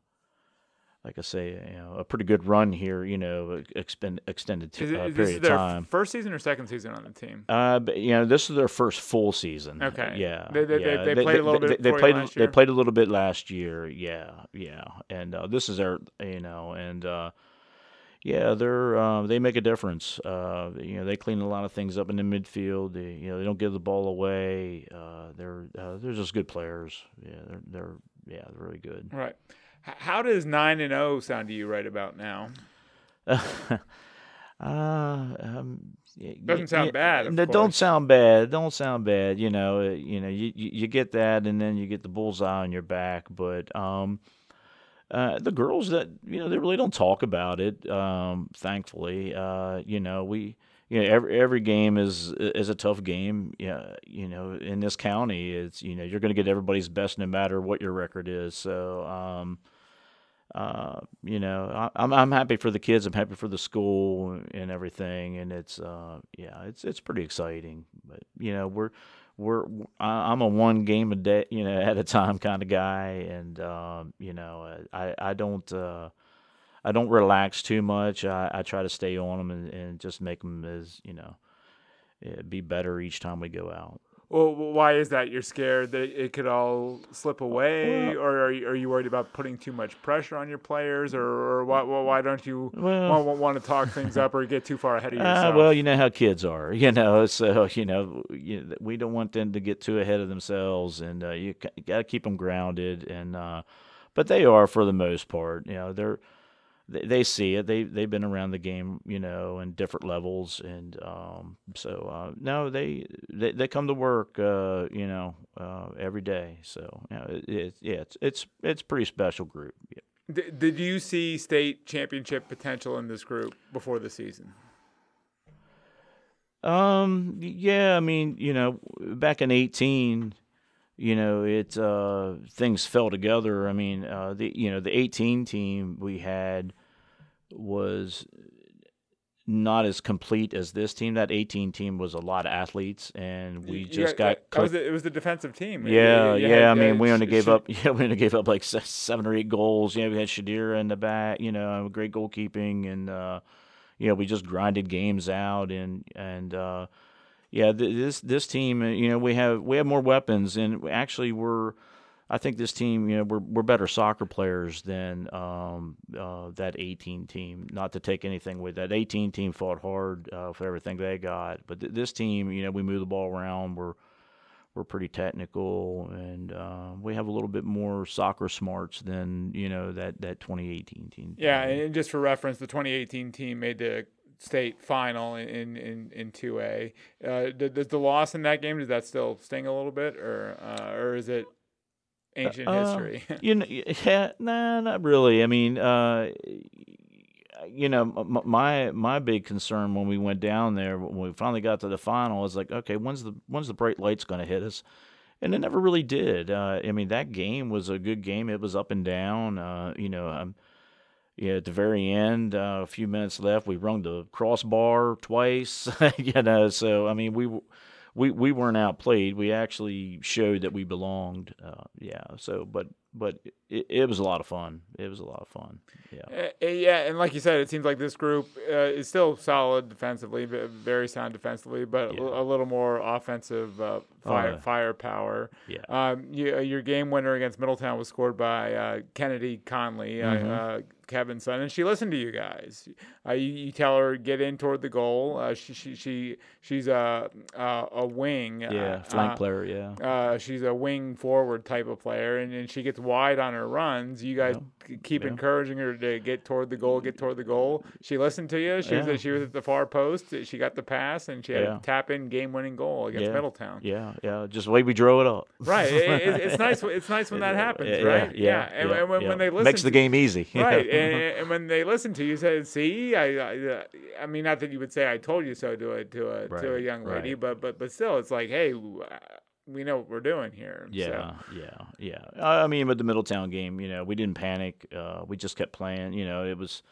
like I say, you know, a pretty good run here. You know, expend, extended t- it, uh, period of their time. first season or second season on the team? Uh, but, you know, this is their first full season. Okay. Yeah. They- they- they- yeah. they played a little they, bit They, played. last They year? played a little bit last year. Yeah. Yeah. And uh, this is their, you know, and uh, yeah, they're uh, they make a difference. Uh, you know, they clean a lot of things up in the midfield. They, you know, they don't give the ball away. Uh, they're uh, they're just good players. Yeah. They're they're yeah, they're really good. Right. How does nine and zero sound to you right about now? Uh, um, Doesn't sound bad, of no, don't course. sound bad. Don't sound bad. You know, uh, you know, you, you you get that, and then you get the bullseye on your back. But um, uh, the girls that you know, they really don't talk about it. Um, thankfully, uh, you know, we. You know, every every game is is a tough game. Yeah, you know, in this county, it's you know you're going to get everybody's best no matter what your record is. So, um, uh, you know, I, I'm I'm happy for the kids. I'm happy for the school and everything. And it's uh, yeah, it's it's pretty exciting. But you know, we're we're I'm a one game a day, you know, at a time kind of guy, and um, you know, I I don't. Uh, I don't relax too much. I, I try to stay on them and, and just make them as you know, eh, be better each time we go out. Well, why is that? You're scared that it could all slip away, or are you, are you worried about putting too much pressure on your players, or, or why, why why don't you Well- want, want to talk things up or get too far ahead of Uh, yourself? well, you know how kids are, you know. So you know, you, we don't want them to get too ahead of themselves, and uh, you, got to keep them grounded. And uh, but they are for the most part. You know, they're they, they see it. They they've been around the game, you know, in different levels, and um, so uh, no, they, they they come to work, uh, you know, uh, every day. So you know, it, it, yeah, it's it's it's a pretty special group. Yeah. D- did you see state championship potential in this group before the season? Um. Yeah. I mean, you know, back in eighteen, you know, it uh, things fell together. I mean, uh, the you know the eighteen team we had was not as complete as this team. That eighteen team was a lot of athletes, and we just got- got. was the- it was the defensive team. Yeah, You- you yeah. had- I mean, we only Sh- gave Sh- up. Yeah, we only gave up like seven or eight goals. Yeah, we had Shadira in the back. You know, great goalkeeping, and uh, you know, we just grinded games out, and and uh, yeah, th- this this team, uh, you know, we have we have more weapons, and actually we're. I think this team, you know, we're we're better soccer players than um, uh, that 18 team. Not to take anything with that 18 team fought hard uh, for everything they got, but th- this team, you know, we move the ball around. We're we're pretty technical, and uh, we have a little bit more soccer smarts than you know that that 2018 team. Yeah, and just for reference, the 2018 team made the state final in in in two A. Uh, does the loss in that game does that still sting a little bit, or uh, or is it ancient Uh, history? you know, yeah, nah, not really. I mean, uh, you know, my my big concern when we went down there, when we finally got to the final, was like, okay, when's the when's the bright lights going to hit us? And it never really did. Uh, I mean, that game was a good game. It was up and down. Uh, you know, um, yeah, at the very end, uh, a few minutes left, we rung the crossbar twice. you know, so I mean, we we we weren't outplayed. We actually showed that we belonged. Uh, yeah. So, but but it, it was a lot of fun. It was a lot of fun. Yeah. Uh, yeah, and like you said, it seems like this group uh, is still solid defensively, very sound defensively, but a- Yeah. Oh, a little more offensive uh, fire, yeah. firepower. Yeah. Um, you, your game winner against Middletown was scored by uh, Kennedy Conley, Mhm. Uh, uh, Kevin's son, and she listened to you guys. Uh, you, you tell her get in toward the goal. Uh, she, she she she's a a, a wing. Yeah. uh, Flank uh, player. Yeah. uh, she's a wing forward type of player, and, and she gets wide on her runs. You guys k- keep yeah. encouraging her to get toward the goal, get toward the goal. She listened to you. She was she was at the far post. She got the pass, and she had Yeah. a tap in game winning goal against Yeah. Middletown. Yeah. Yeah. Just the way we drove it up. Right. It, it, it's nice. It's nice when that happens, Yeah, right? Yeah. And, yeah, and when, yeah. when they listen, makes the game easy. Right, and, and when they listen to you, say, "See, I, I, uh, I mean, not that you would say I told you so to a to a to a young lady, right. but but but still, it's like, hey, uh, we know what we're doing here. So- Yeah, yeah, yeah. I I mean, with the Middletown game, you know, we didn't panic. Uh, we just kept playing. You know, it was,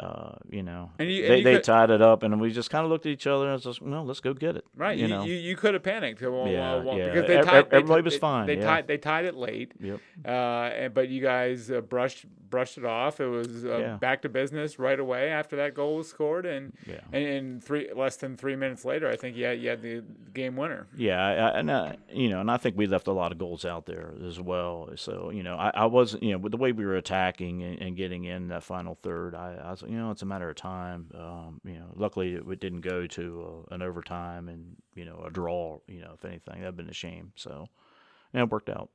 uh, you know, And you- and they you they could- tied it up, and we just kind of looked at each other and was just, well, let's go get it. Right, You you, know. you, you could have panicked. Well, Yeah, well, yeah. Because they tied, ev- they everybody was they- fine, They yeah. tied. They tied it late. Yep. Uh, and, but you guys uh, brushed brushed it off. It was uh, Yeah. back to business right away after that goal was scored, and Yeah. and, and three less than three minutes later, I think you had, you had the game winner. Yeah, I, I, and I, you know, and I think we left a lot of goals out there as well. So you know, I, I wasn't, you know, with the way we were attacking and, and getting in that final third, I, I was, like, you know, it's a matter of time. Um, you know, luckily it, it didn't go to uh, an overtime and you know a draw. You know, if anything, that'd been a shame. So, yeah, it worked out.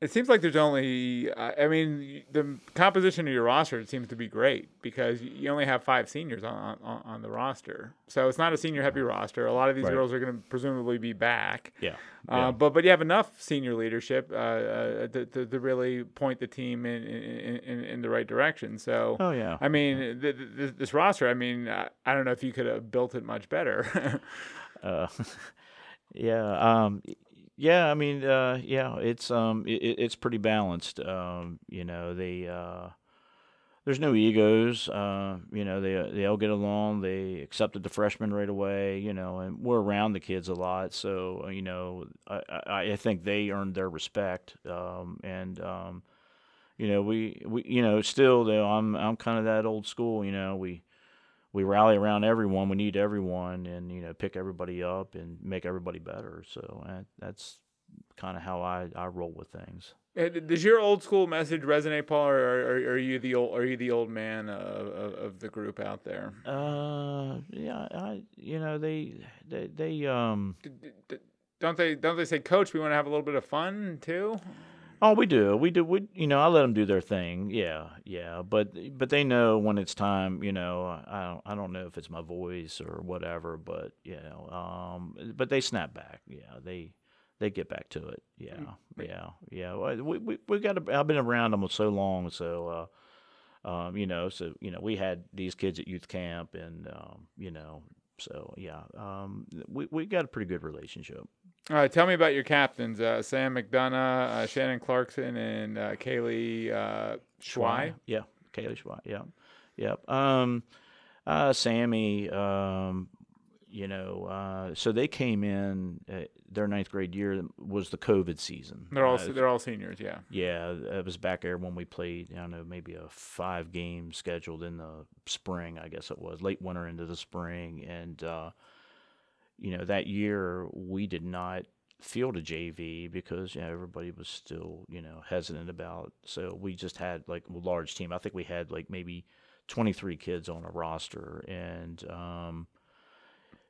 It seems like there's only, I I mean, the composition of your roster seems to be great because you only have five seniors on, on, on the roster. So it's not a senior heavy roster. A lot of these Right. girls are going to presumably be back. Yeah. Uh, yeah. but but you have enough senior leadership uh, uh, to, to, to really point the team in, in, in, in the right direction. So Oh yeah. I mean, th- th- this roster. I mean, I, I don't know if you could have built it much better. Uh, yeah. Um, yeah. I mean, uh, yeah. It's um, it, it- it's pretty balanced. Um, you know, they uh, there's no egos. Uh, you know, they they all get along. They accepted the freshmen right away. You know, and we're around the kids a lot, so uh, you know, I I, I think they earned their respect. Um, and um, you know, we we you know, still though, I'm I'm kind of that old school. You know, we we rally around everyone. We need everyone, and you know, pick everybody up and make everybody better. So uh, that's kind of how I, I roll with things. Uh, Does your old school message resonate, Paul, or are, are, are you the old are you the old man of, of, of the group out there? Uh, yeah, I you know they they they um D- d- d- Don't they don't they say, Coach, we want to have a little bit of fun too? Oh we do. We do we you know I let them do their thing. Yeah yeah but but they know when it's time you know I don't I don't know if it's my voice or whatever but you know um but they snap back. Yeah they they get back to it. Yeah yeah yeah. Well, we we we got to, I've been around them so long so uh um you know so you know we had these kids at youth camp and um you know so yeah um we we got a pretty good relationship All right, tell me about your captains, uh, Sam McDonough, uh, Shannon Clarkson, and uh, Kaylee uh, Schwei. Yeah, Kaylee Schwei. Yeah, yep. Um, uh, Sammy. Um, you know, uh, so they came in. Uh, their ninth grade year was the COVID season. They're all they're all seniors, yeah. yeah, it was back there when we played. I don't know, maybe a five game scheduled in the spring. I guess it was late winter into the spring, and uh, you know that year we did not field a JV because you know everybody was still you know hesitant about. So we just had like a large team. I think we had like maybe twenty three kids on a roster, and um,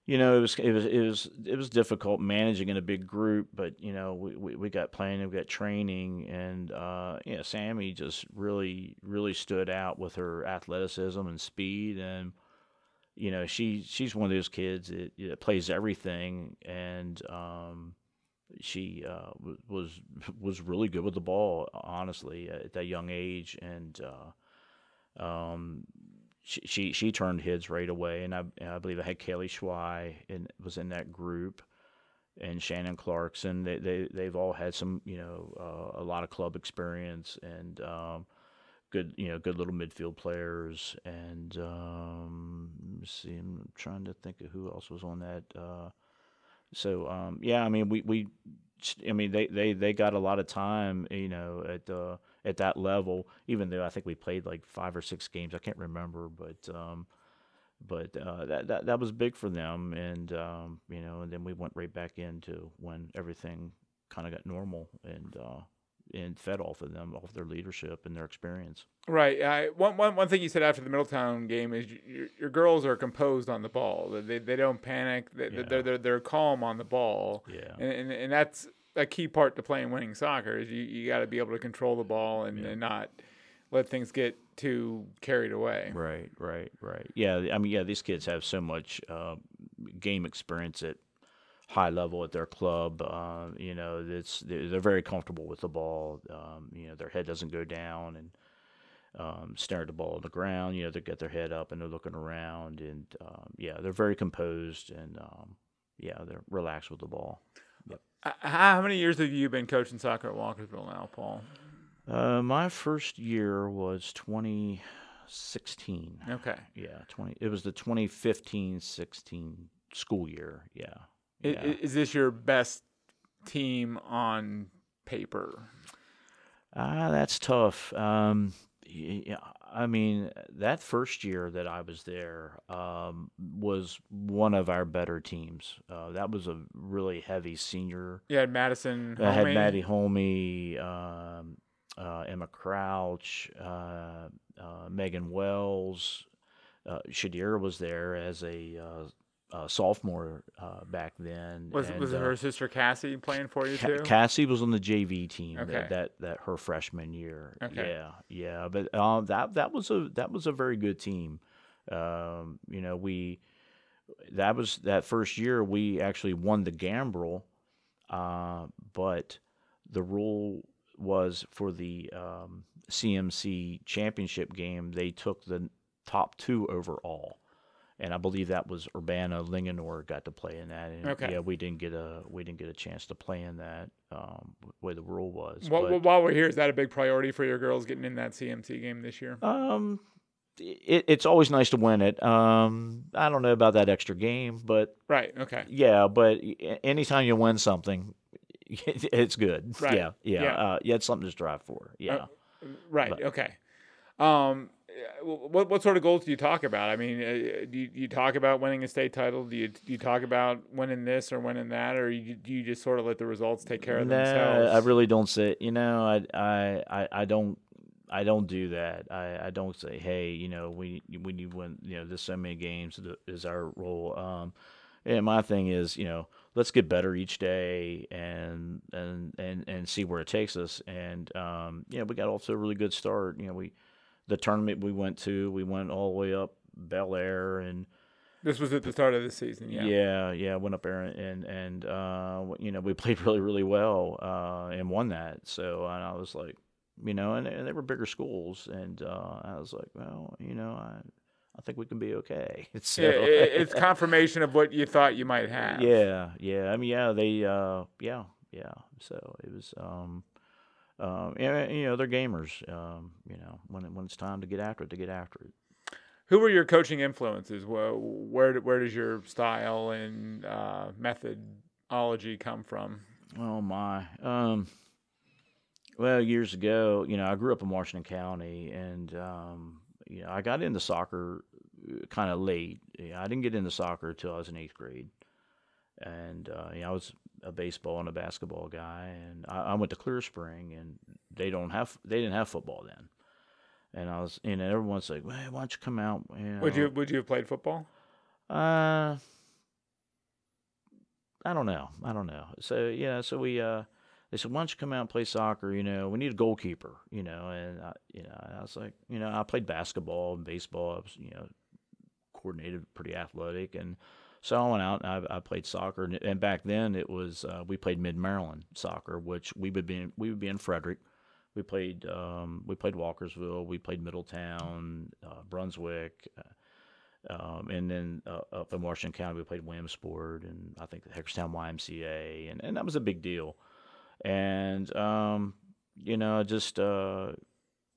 you know, it was it was it was it was difficult managing in a big group, but you know, we, we, we got planning, we got training, and uh, yeah, Sammy just really really stood out with her athleticism and speed, and you know, she she's one of those kids that, plays everything, and um, she uh, was was really good with the ball, honestly, at that young age, and uh, um, she, she she turned heads right away, and I and I believe I had Kaylee Schwei and was in that group, and Shannon Clarkson. They they they've all had some you know uh, a lot of club experience and. Um, good, you know, good little midfield players, and um, let see, I'm trying to think of who else was on that. Uh, so um, yeah, I mean, we, we, I mean, they, they, they got a lot of time, you know, at uh, at that level. Even though I think we played like five or six games, I can't remember, but um, but uh, that, that that was big for them, and um, you know, and then we went right back into when everything kind of got normal, and uh, and fed off of them, off their leadership and their experience. Right. I, one, one, one thing you said after the Middletown game is your, your girls are composed on the ball. They, they don't panic. They, Yeah. they're, they're, they're calm on the ball. Yeah. And, and, and that's a key part to playing winning soccer is you, you got to be able to control the ball and, and not let things get too carried away. Right, right, right. Yeah, I mean, yeah, these kids have so much uh, game experience at high level at their club. Uh, you know, it's they're, very comfortable with the ball. Um, you know, their head doesn't go down and um, stare at the ball on the ground. You know, they get their head up and they're looking around, and um, yeah, they're very composed and um, yeah, they're relaxed with the ball. Uh, How many years have you been coaching soccer at Walkersville now, Paul? Uh, my first year was 2016. Okay. Yeah, 20. It was the 2015-16 school year. Yeah. Yeah. Is this your best team on paper? Ah, that's tough. Um, yeah, I mean, that first year that I was there um, was one of our better teams. Uh, that was a really heavy senior. You had Madison. I had Maddie Holme, um, uh, Emma Crouch, uh, uh, Megan Wells. Uh, Shadir was there as a uh, sophomore uh, back then. Was and, was uh, her sister Cassie playing for you Ca- too? Cassie was on the JV team Okay. that, that that her freshman year. Okay. Yeah, yeah, but um, that that was a that was a very good team. Um, you know, we that was that first year we actually won the Gambrel, uh, but the rule was for the um, CMC championship game they took the top two overall. And I believe that was Urbana Linganore got to play in that. And Okay. yeah, we didn't get a we didn't get a chance to play in that um, way the rule was. Wh- but, wh- while we're here, is that a big priority for your girls getting in that CMC game this year? um, it, it's always nice to win it. Um, I don't know about that extra game, but Right. Okay. yeah, but anytime you win something, it's good. Right, Yeah, yeah, yeah. Uh, yeah. It's something to strive for. Yeah. Right. But- okay. Um, uh, what what sort of goals do you talk about? I mean, uh, do you, do you talk about winning a state title? Do you do you talk about winning this or winning that, or you, do you just sort of let the results take care of No, themselves? I really don't say. You know, I, I, I, I don't. I don't do that. I, I don't say, hey, you know, we we need win. You know, this so many games is our role. Um, and my thing is, you know, let's get better each day and and and and see where it takes us. And um, yeah, we got off to a really good start. You know, we the tournament we went to, we went all the way up Bel Air and This was at the start of the season. Yeah. yeah, yeah, went up there and and uh, you know we played really really well uh, and won that. So and I was like, you know, and, and they were bigger schools, and uh, I was like, well, you know, I I think we can be okay. So, it- it's confirmation of what you thought you might have. yeah, yeah. I mean, yeah, they, uh, yeah, yeah. So it was, um, um, yeah, you know, they're gamers. Um, you know, when when it's time to get after it, to get after it. Who were your coaching influences? Where where, where does your style and uh, methodology come from? Oh my. Um well, years ago, you know, I grew up in Washington County and um you know, I got into soccer kind of late. You know, I didn't get into soccer until I was in 8th grade. And uh you know, I was a baseball and a basketball guy and I, I went to Clear Spring and they don't have they didn't have football then. And I was, you know, everyone's like, "Well, why don't you come out?" You Would you would you have played football? uh, I don't know. I don't know. So yeah, so we uh, they said, why don't you come out and play soccer? You know, we need a goalkeeper. You know, and I, you know, and I was like, you know, I played basketball and baseball. I was, you know, coordinated, pretty athletic, and so I went out and I, I played soccer. And, and back then it was uh, we played Mid Maryland soccer, which we would be in, we would be in Frederick. We played um, we played Walkersville, we played Middletown, uh, Brunswick. Uh, um, and then uh, up in Washington County, we played Williamsport and I think the YMCA, and, and that was a big deal. And um, you know, just uh,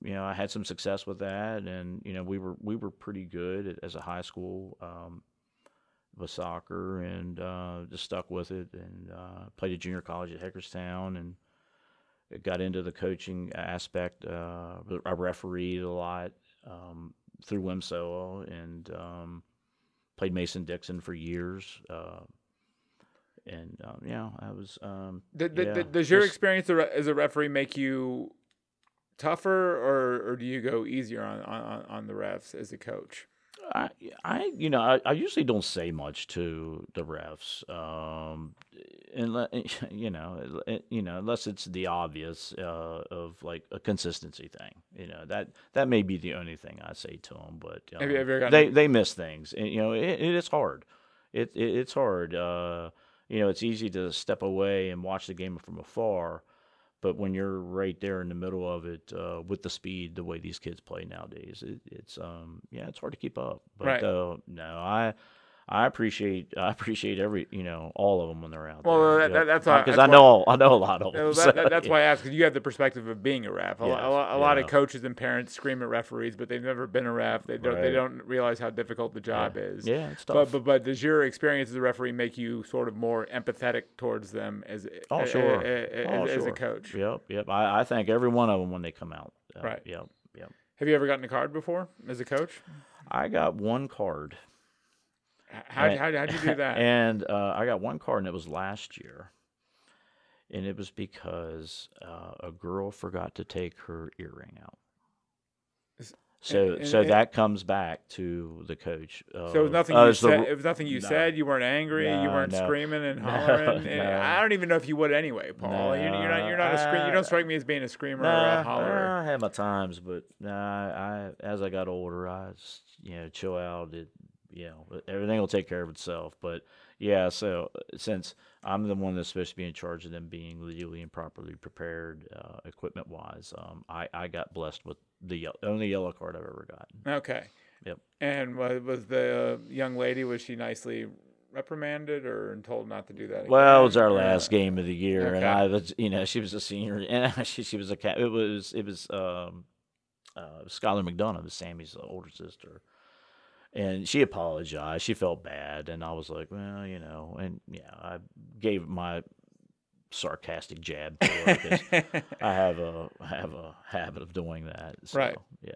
you know, I had some success with that, and you know, we were we were pretty good as a high school um, with soccer, and uh, just stuck with it, and uh, played at junior college at Hagerstown, and got into the coaching aspect. Uh, I refereed a lot. Um, through WMSOA and um, played Mason Dixon for years. Uh, and um, yeah, I was. Um, yeah, does your just- experience as a referee make you tougher, or, or do you go easier on, on, on the refs as a coach? I, I, you know, I, I usually don't say much to the refs, um, unless, you know, you know, unless it's the obvious uh, of like a consistency thing. You know, that that may be the only thing I say to them. But Have you um, ever gotten- they they miss things, and you know, it, it is hard. It, it it's hard. Uh, you know, it's easy to step away and watch the game from afar. But when you're right there in the middle of it, uh, with the speed, the way these kids play nowadays, it, it's um, yeah, it's hard to keep up. But Right. uh, no, I I appreciate I appreciate every you know all of them when they're out Well, there. that- that- that's why- because I know I know a lot of them. So, that, that- that's yeah. why I asked because you have the perspective of being a ref. A, Yes, a, a lot of coaches and parents scream at referees, but they've never been a ref. They don't. They don't realize how difficult the job is. Yeah, it's But, tough. but but does your experience as a referee make you sort of more empathetic towards them as Oh, a, sure. Oh, as, as a coach? Yep, yep. I, I thank every one of them when they come out. Uh, Right. Yep, yep. Have you ever gotten a card before as a coach? I got one card. How And- how how'd you do that? And uh, I got one card, and it was last year. And it was because uh, a girl forgot to take her earring out. So, and- so and- that comes back to the coach. so it was nothing uh, you it's the said. It was nothing you No. said. You weren't angry. you weren't no. screaming and No, hollering. and no. I don't even know if you would anyway, Paul. You, you're not. You're not a scream. You Uh, don't strike me as being a screamer or a hollerer. I had my times, but nah, I as I got older, I just you know chill out. It you know everything will take care of itself. But yeah, so uh, since I'm the one that's supposed to be in charge of them being legally and properly prepared, uh, equipment wise, um, I I got blessed with the ye- only yellow card I've ever gotten. Okay. Yep. And was, was the uh, young lady was she nicely reprimanded or told not to do that? Well, it was our last game of the year, and I was, you know, she was a senior, and actually she was a cat. It was, it was, um, uh, Skylar McDonough, Sammy's older sister, and she apologized. She felt bad, and I was like, well, you know, and yeah, I gave my sarcastic jab to her I have a, I have a habit of doing that. So, Right. Yeah.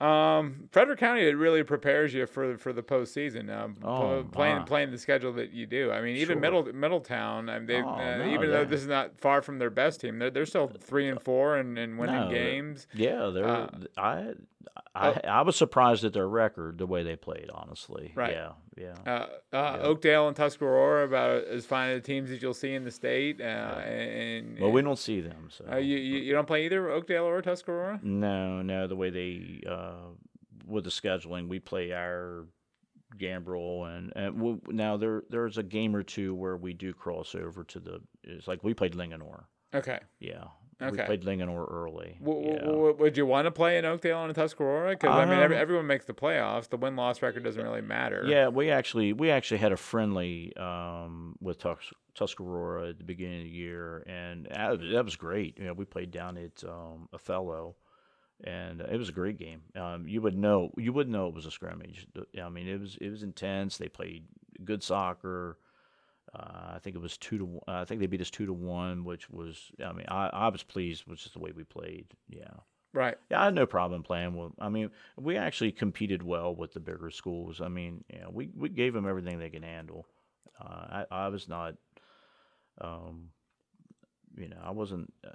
Um, Frederick County it really prepares you for for the postseason. Um, Oh, playing my. playing the schedule that you do. I mean, even Sure. Middle Middletown. I mean, they Oh, uh, no, even though this is not far from their best team, they're they're still three and four and, and winning No, games. Yeah, they're. Uh, I, I, I was surprised at their record, the way they played. Honestly. Right. Yeah. Yeah. Uh, uh, Oakdale and Tuscarora about as fine as teams that you'll see in the state. Uh, and Well, we don't see them. So. uh, you, you you don't play either Oakdale or Tuscarora. No, no. The way they uh, with the scheduling, we play our Gambrel, and, and we, now there there's a game or two where we do cross over to the. It's like we played Linganore. Okay. Yeah, Okay. we played Linganore early. W- yeah. w- would you want to play in Oakdale and Tuscarora? Because I mean, every, Um, everyone makes the playoffs. The win loss record doesn't really matter. Yeah, we actually we actually had a friendly um, with Tus- Tuscarora at the beginning of the year, and that was, that was great. You know, we played down at um, Othello, and it was a great game. Um, you would know you would know it was a scrimmage. I mean, it was it was intense. They played good soccer. Uh, I think it was two to. one- I think they beat us two to one, which was. I mean, I, I was pleased with just the way we played. Yeah. Right. Yeah, I had no problem playing with. I mean, we actually competed well with the bigger schools. I mean, know, we we gave them everything they could handle. Uh, I I was not, um, you know, I wasn't uh,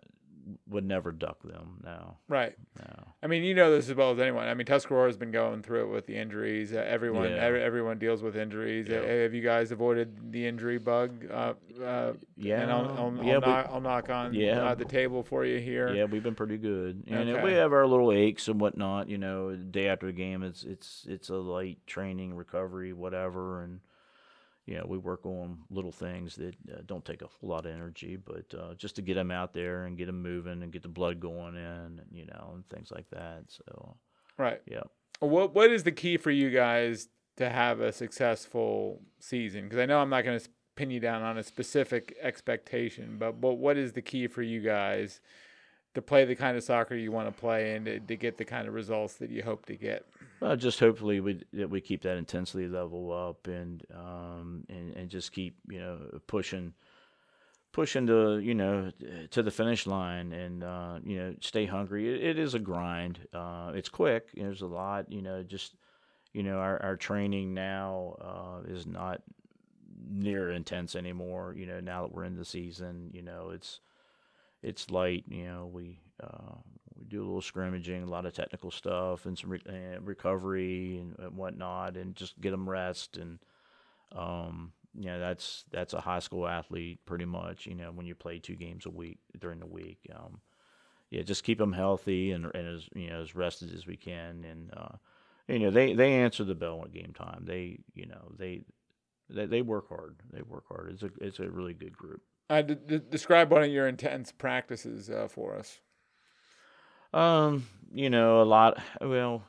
would never duck them. No, Right. no. I mean, you know this as well as anyone. I mean, Tuscarora's been going through it with the injuries. Uh, everyone, Yeah. every, everyone deals with injuries. Uh, have you guys avoided the injury bug? Uh, uh, Yeah, and I'll, I'll, yeah, I'll, we- knock, I'll knock on Yeah. uh, the table for you here. Yeah, we've been pretty good, and Okay. we have our little aches and whatnot. You know, day after the game, it's it's it's a light training, recovery, whatever, and you know we work on little things that uh, don't take a whole lot of energy, but uh, just to get them out there and get them moving and get the blood going in, and, you know, and things like that. So Right. yeah. What What is the key for you guys to have a successful season? Because I know I'm not going to pin you down on a specific expectation, but but what is the key for you guys to play the kind of soccer you want to play and to, to get the kind of results that you hope to get? Well, just hopefully we that we keep that intensity level up and um and, and just keep you know pushing pushing to you know to the finish line and uh, you know stay hungry. It, it is a grind. Uh, it's quick. You know, there's a lot. You know, just you know our our training now uh, is not near intense anymore. You know, now that we're in the season, you know it's it's light. You know, we uh, we do a little scrimmaging, a lot of technical stuff, and some re- uh, recovery and, and whatnot, and just get them rest. And um, you know, that's that's a high school athlete pretty much. You know, when you play two games a week during the week, um, yeah, just keep them healthy and, and as you know as rested as we can. And uh, you know, they they answer the bell at game time. They you know they they, they work hard. They work hard. It's a it's a really good group. Uh, d- d- describe one of your intense practices uh, for us. Um, you know, a lot. Well,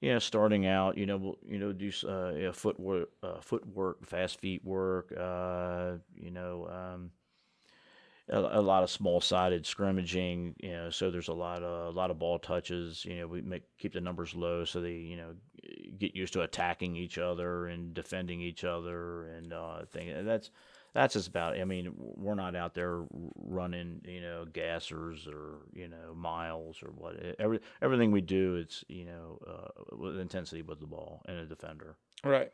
yeah, starting out, you know, we'll, you know, do uh, yeah, footwork, uh, footwork, fast feet work. Uh, you know, um, a, a lot of small-sided scrimmaging. You know, so there's a lot of a lot of ball touches. You know, we make keep the numbers low so they, you know, get used to attacking each other and defending each other and uh, thing. And that's that's just about. It. I mean, we're not out there running, you know, gassers or you know miles or what. Every everything we do, it's you know uh, with intensity with the ball and a defender. Right.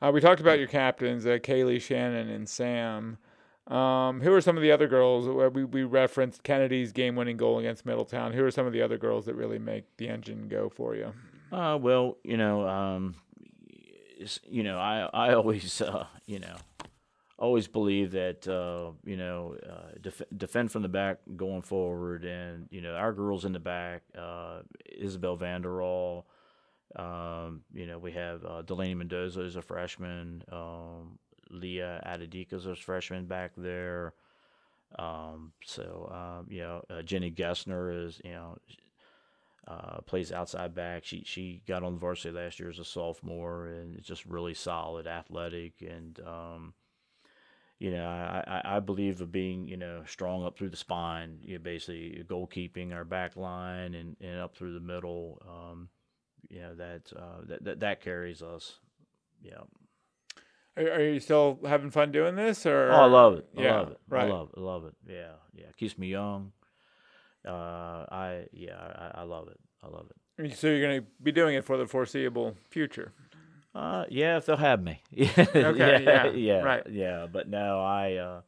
Uh, we talked about your captains, uh, Kaylee, Shannon, and Sam. Um, who are some of the other girls? Uh, We, we referenced Kennedy's game winning goal against Middletown. Who are some of the other girls that really make the engine go for you? Uh, well, you know, um, you know, I I always uh, you know always believe that uh, you know uh, def- defend from the back going forward, and you know our girls in the back, uh, Isabel Vanderall. Um, you know, we have uh, Delaney Mendoza as a freshman, um, Leah Adedika as a freshman back there. Um, so, um, you know, uh, Jenny Gessner is, you know, uh, plays outside back. She she got on the varsity last year as a sophomore, and is just really solid, athletic, and um, you know I, I, believe of being you know strong up through the spine. You know, basically goalkeeping our back line and, and up through the middle. Um, you know that, uh, that that that carries us. Yeah. Are, are you still having fun doing this? Or Oh, I love it. I yeah, love it. Right. I love it. I love it. Yeah, yeah. Keeps me young. Uh, I yeah, I, I love it. I love it. So you're going to be doing it for the foreseeable future. Uh, yeah, if they'll have me. Okay, yeah, yeah, right. yeah. But no, I, uh,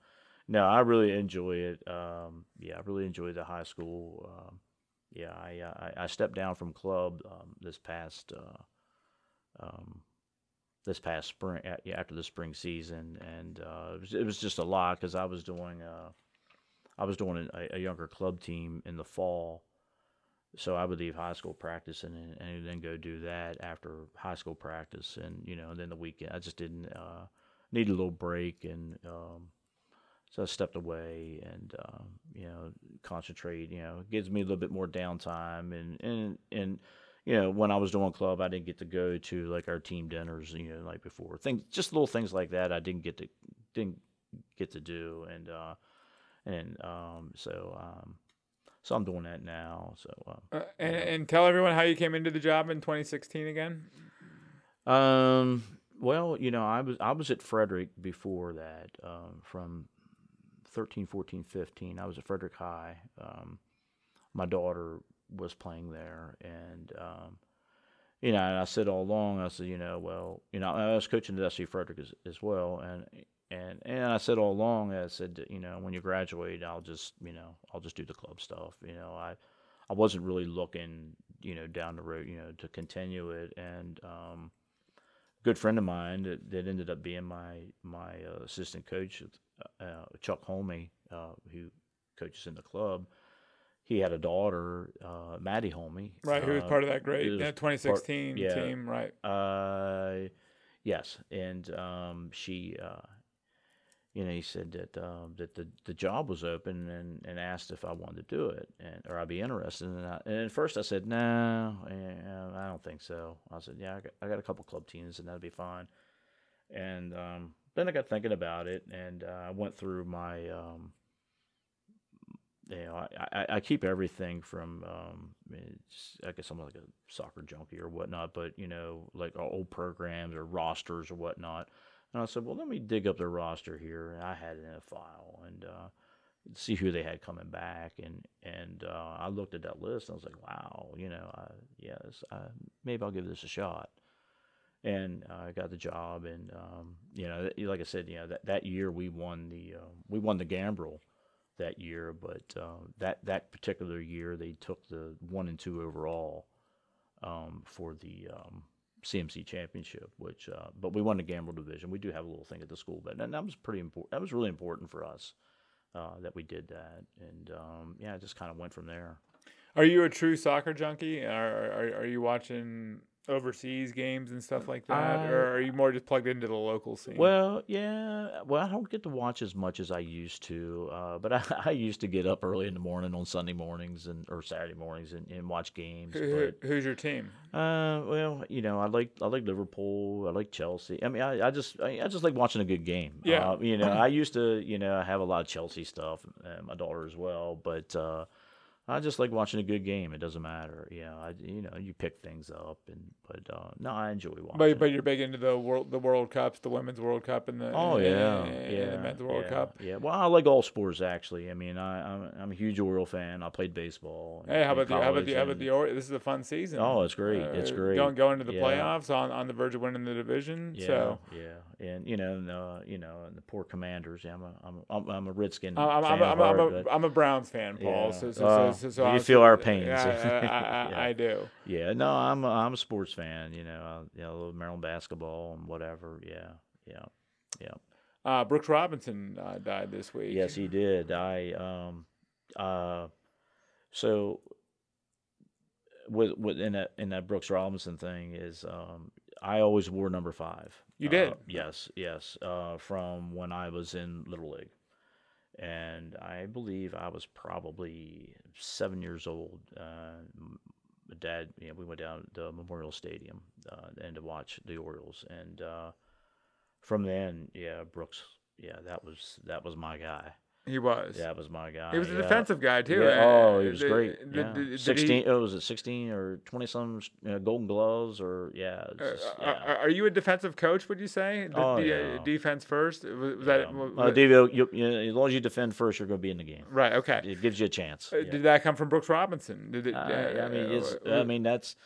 no, I really enjoy it. Um, yeah, I really enjoy the high school. Um, yeah, I, uh, I, I stepped down from club um, this past, uh, um, this past spring. Yeah, after the spring season, and uh, it, was, it was just a lot because I was doing, uh, I was doing a, a younger club team in the fall. So I would leave high school practice and and then go do that after high school practice, and you know, and then the weekend. I just didn't uh, need a little break, and um, so I stepped away and um, you know concentrate. You know, it gives me a little bit more downtime, and and and you know, when I was doing club, I didn't get to go to like our team dinners, you know, like before. Things, just little things like that, I didn't get to didn't get to do, and uh, and um, so um, so I'm doing that now. So. Um, Uh, and, and tell everyone how you came into the job in 2016 again. Um. Well, you know, I was I was at Frederick before that. Um, from 13, 14, 15. I was at Frederick High. Um, my daughter was playing there, and um, you know, and I said all along, I said, you know, well, you know, I was coaching at SC Frederick as, as well, and and and I said all along, I said, you know, when you graduate, I'll just, you know, I'll just do the club stuff. You know, I I wasn't really looking, you know, down the road, you know, to continue it. And um, a good friend of mine that, that ended up being my my uh, assistant coach, uh, Chuck Holmey, uh, who coaches in the club. He had a daughter, uh, Maddie Holmey. Right, who was uh, part of that great who was uh, part- 2016 yeah. team, right? uh, yes, and um, she, uh, you know, he said that um, that the, the job was open and, and asked if I wanted to do it and or I'd be interested. And, I, and at first I said no, I don't think so. I said yeah, I got, I got a couple club teams and that'd be fine. And um, then I got thinking about it and uh, I went through my. Um, you know, I, I, I keep everything from, um, I guess I'm like a soccer junkie or whatnot, but you know, like old programs or rosters or whatnot. And I said, well, let me dig up their roster here. And I had it in a file and uh, see who they had coming back. And and uh, I looked at that list and I was like, wow, you know, I, yes, I, maybe I'll give this a shot. And uh, I got the job, and um, you know, like I said, you know, that, that year we won the uh, we won the Gambrel that year, but uh, that that particular year they took the one and two overall um, for the um, CMC championship. Which, uh, but we won the Gambrel division. We do have a little thing at the school, but and that was pretty important. That was really important for us uh, that we did that, and um, yeah, it just kind of went from there. Are you a true soccer junkie? Are, are, are you watching overseas games and stuff like that? I- or are you more just plugged into the local scene? Well, yeah. Well, I don't get to watch as much as I used to, uh, but I, I used to get up early in the morning on Sunday mornings and or Saturday mornings and, and watch games. Who- who- But who's your team? Uh, well, you know, I like I like Liverpool. I like Chelsea. I mean, I, I just I, I just like watching a good game. Yeah. Uh, you know, I used to you know I have a lot of Chelsea stuff. And my daughter as well, but uh, I just like watching a good game. It doesn't matter. You know, I you know you pick things up and but uh, no, I enjoy watching. But but you're big into the world the World Cups, the women's World Cup, and the Oh and- yeah, and yeah, the men's World yeah, Cup. Yeah, well, I like all sports actually. I mean, I, I'm I'm a huge Oriole fan. I played baseball. Hey, how about the how about the how about the Ori- This is a fun season. Oh, it's great. It's Uh, great. Going going to the Yeah. playoffs on, on the verge of winning the division. Yeah, So yeah, and you know, and, uh, you know, and the poor Commanders. Yeah, I'm a, I'm, a, I'm, a Redskin I'm, I'm, fan I'm, at I'm, a, but I'm a Browns fan, Paul. So, so, so, so, so you feel our pains. Yeah, I, I, I, Yeah. I do. yeah, no, I'm, a, I'm a sports fan. You know, I, you know, I love Maryland basketball and whatever. Yeah, yeah, yeah. Uh, Brooks Robinson uh, died this week. Yes, he did. I, um, uh, so with, with in that in that Brooks Robinson thing is, um, I always wore number five. You Uh, did? yes, yes. Uh, from when I was in Little League. And I believe I was probably seven years old. Uh, my dad, you know, we went down to Memorial Stadium uh, and to watch the Orioles, and uh, from then, yeah, Brooks, yeah, that was that was my guy. He was. That was my guy. He was a yeah. defensive guy too. Yeah, Uh, oh, he was did- great. did- Yeah. did- did he- sixteen. oh, was it sixteen or twenty some uh, Golden Gloves or yeah? Uh, are- yeah. are, are you a defensive coach? Would you say? The, Oh, uh, yeah. defense first. Was, was that was uh, you, you, as long as you defend first, you're going to be in the game. right? Okay. It gives you a chance. Uh. Did that come from Brooks Robinson? Did it? Uh, uh, I mean, uh, I mean, that's.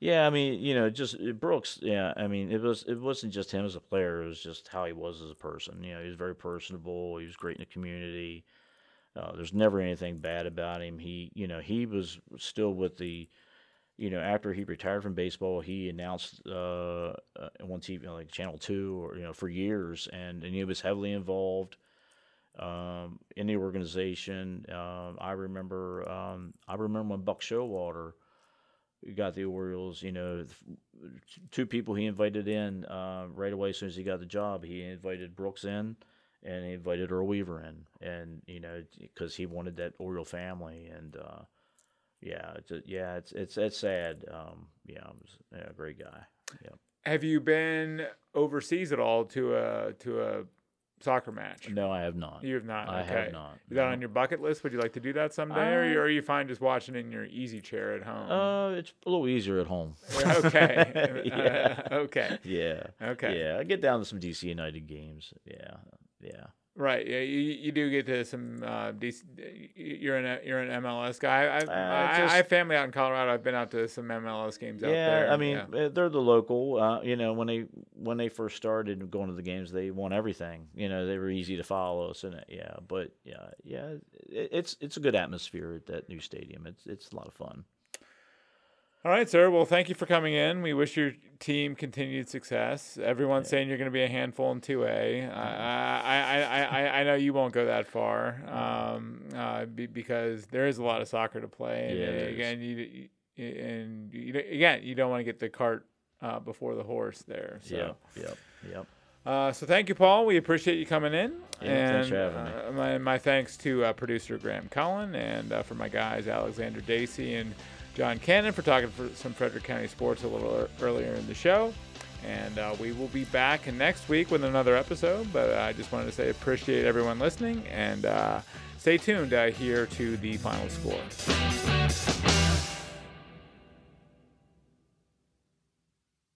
Yeah, I mean, you know, just uh, Brooks. Yeah, I mean, it was. It wasn't just him as a player. It was just how he was as a person. You know, he was very personable. He was great in the community. Uh, there's never anything bad about him. He, you know, he was still with the. You know, after he retired from baseball, he announced uh, uh, on TV, like Channel Two, or you know, for years, and and he was heavily involved um, in the organization. Um, I remember, um, I remember when Buck Showalter got the Orioles. You know, two people he invited in uh, right away as soon as he got the job. He invited Brooks in, and he invited Earl Weaver in, and you know, because he wanted that Oriole family. And uh, yeah, it's yeah, it's it's it's sad. Um, yeah, he was yeah, a great guy. Yeah. Have you been overseas at all to a to a soccer match? No, I have not. You have not. I okay. have not. Is that no. on your bucket list? Would you like to do that someday, or, Uh, or are you fine just watching in your easy chair at home? Uh, it's a little easier at home. okay. yeah. Uh, okay. Yeah. Okay. Yeah. I get down to some DC United games. Yeah. yeah. Right. Yeah. You, you do get to some. Uh, you're an a, you're an MLS guy. I, Uh, I, just- I have family out in Colorado. I've been out to some MLS games out Yeah, there. I mean, yeah. uh they're the local. Uh, you know, when they when they first started going to the games, they won everything. You know, they were easy to follow. So yeah, but yeah, yeah, it, it's it's a good atmosphere at that new stadium. It's it's a lot of fun. All right, sir. Well, thank you for coming in. We wish your team continued success. Everyone's saying you're going to be a handful in 2A. I, I, I, I, I know you won't go that far um, uh, be, because there is a lot of soccer to play. And Yeah, again, you, you, and you, don't- again, you don't want to get the cart uh, before the horse there. So. Yep, yep, yep. Uh, so thank you, Paul. We appreciate you coming in. Yeah, and thanks for having me. uh, my, my thanks to uh, producer Graham Cullen and uh, for my guys Alexander Dacy and John Cannon for talking for some Frederick County sports a little earlier in the show. And uh, we will be back next week with another episode. But I just wanted to say appreciate everyone listening and uh, stay tuned uh, here to the final score.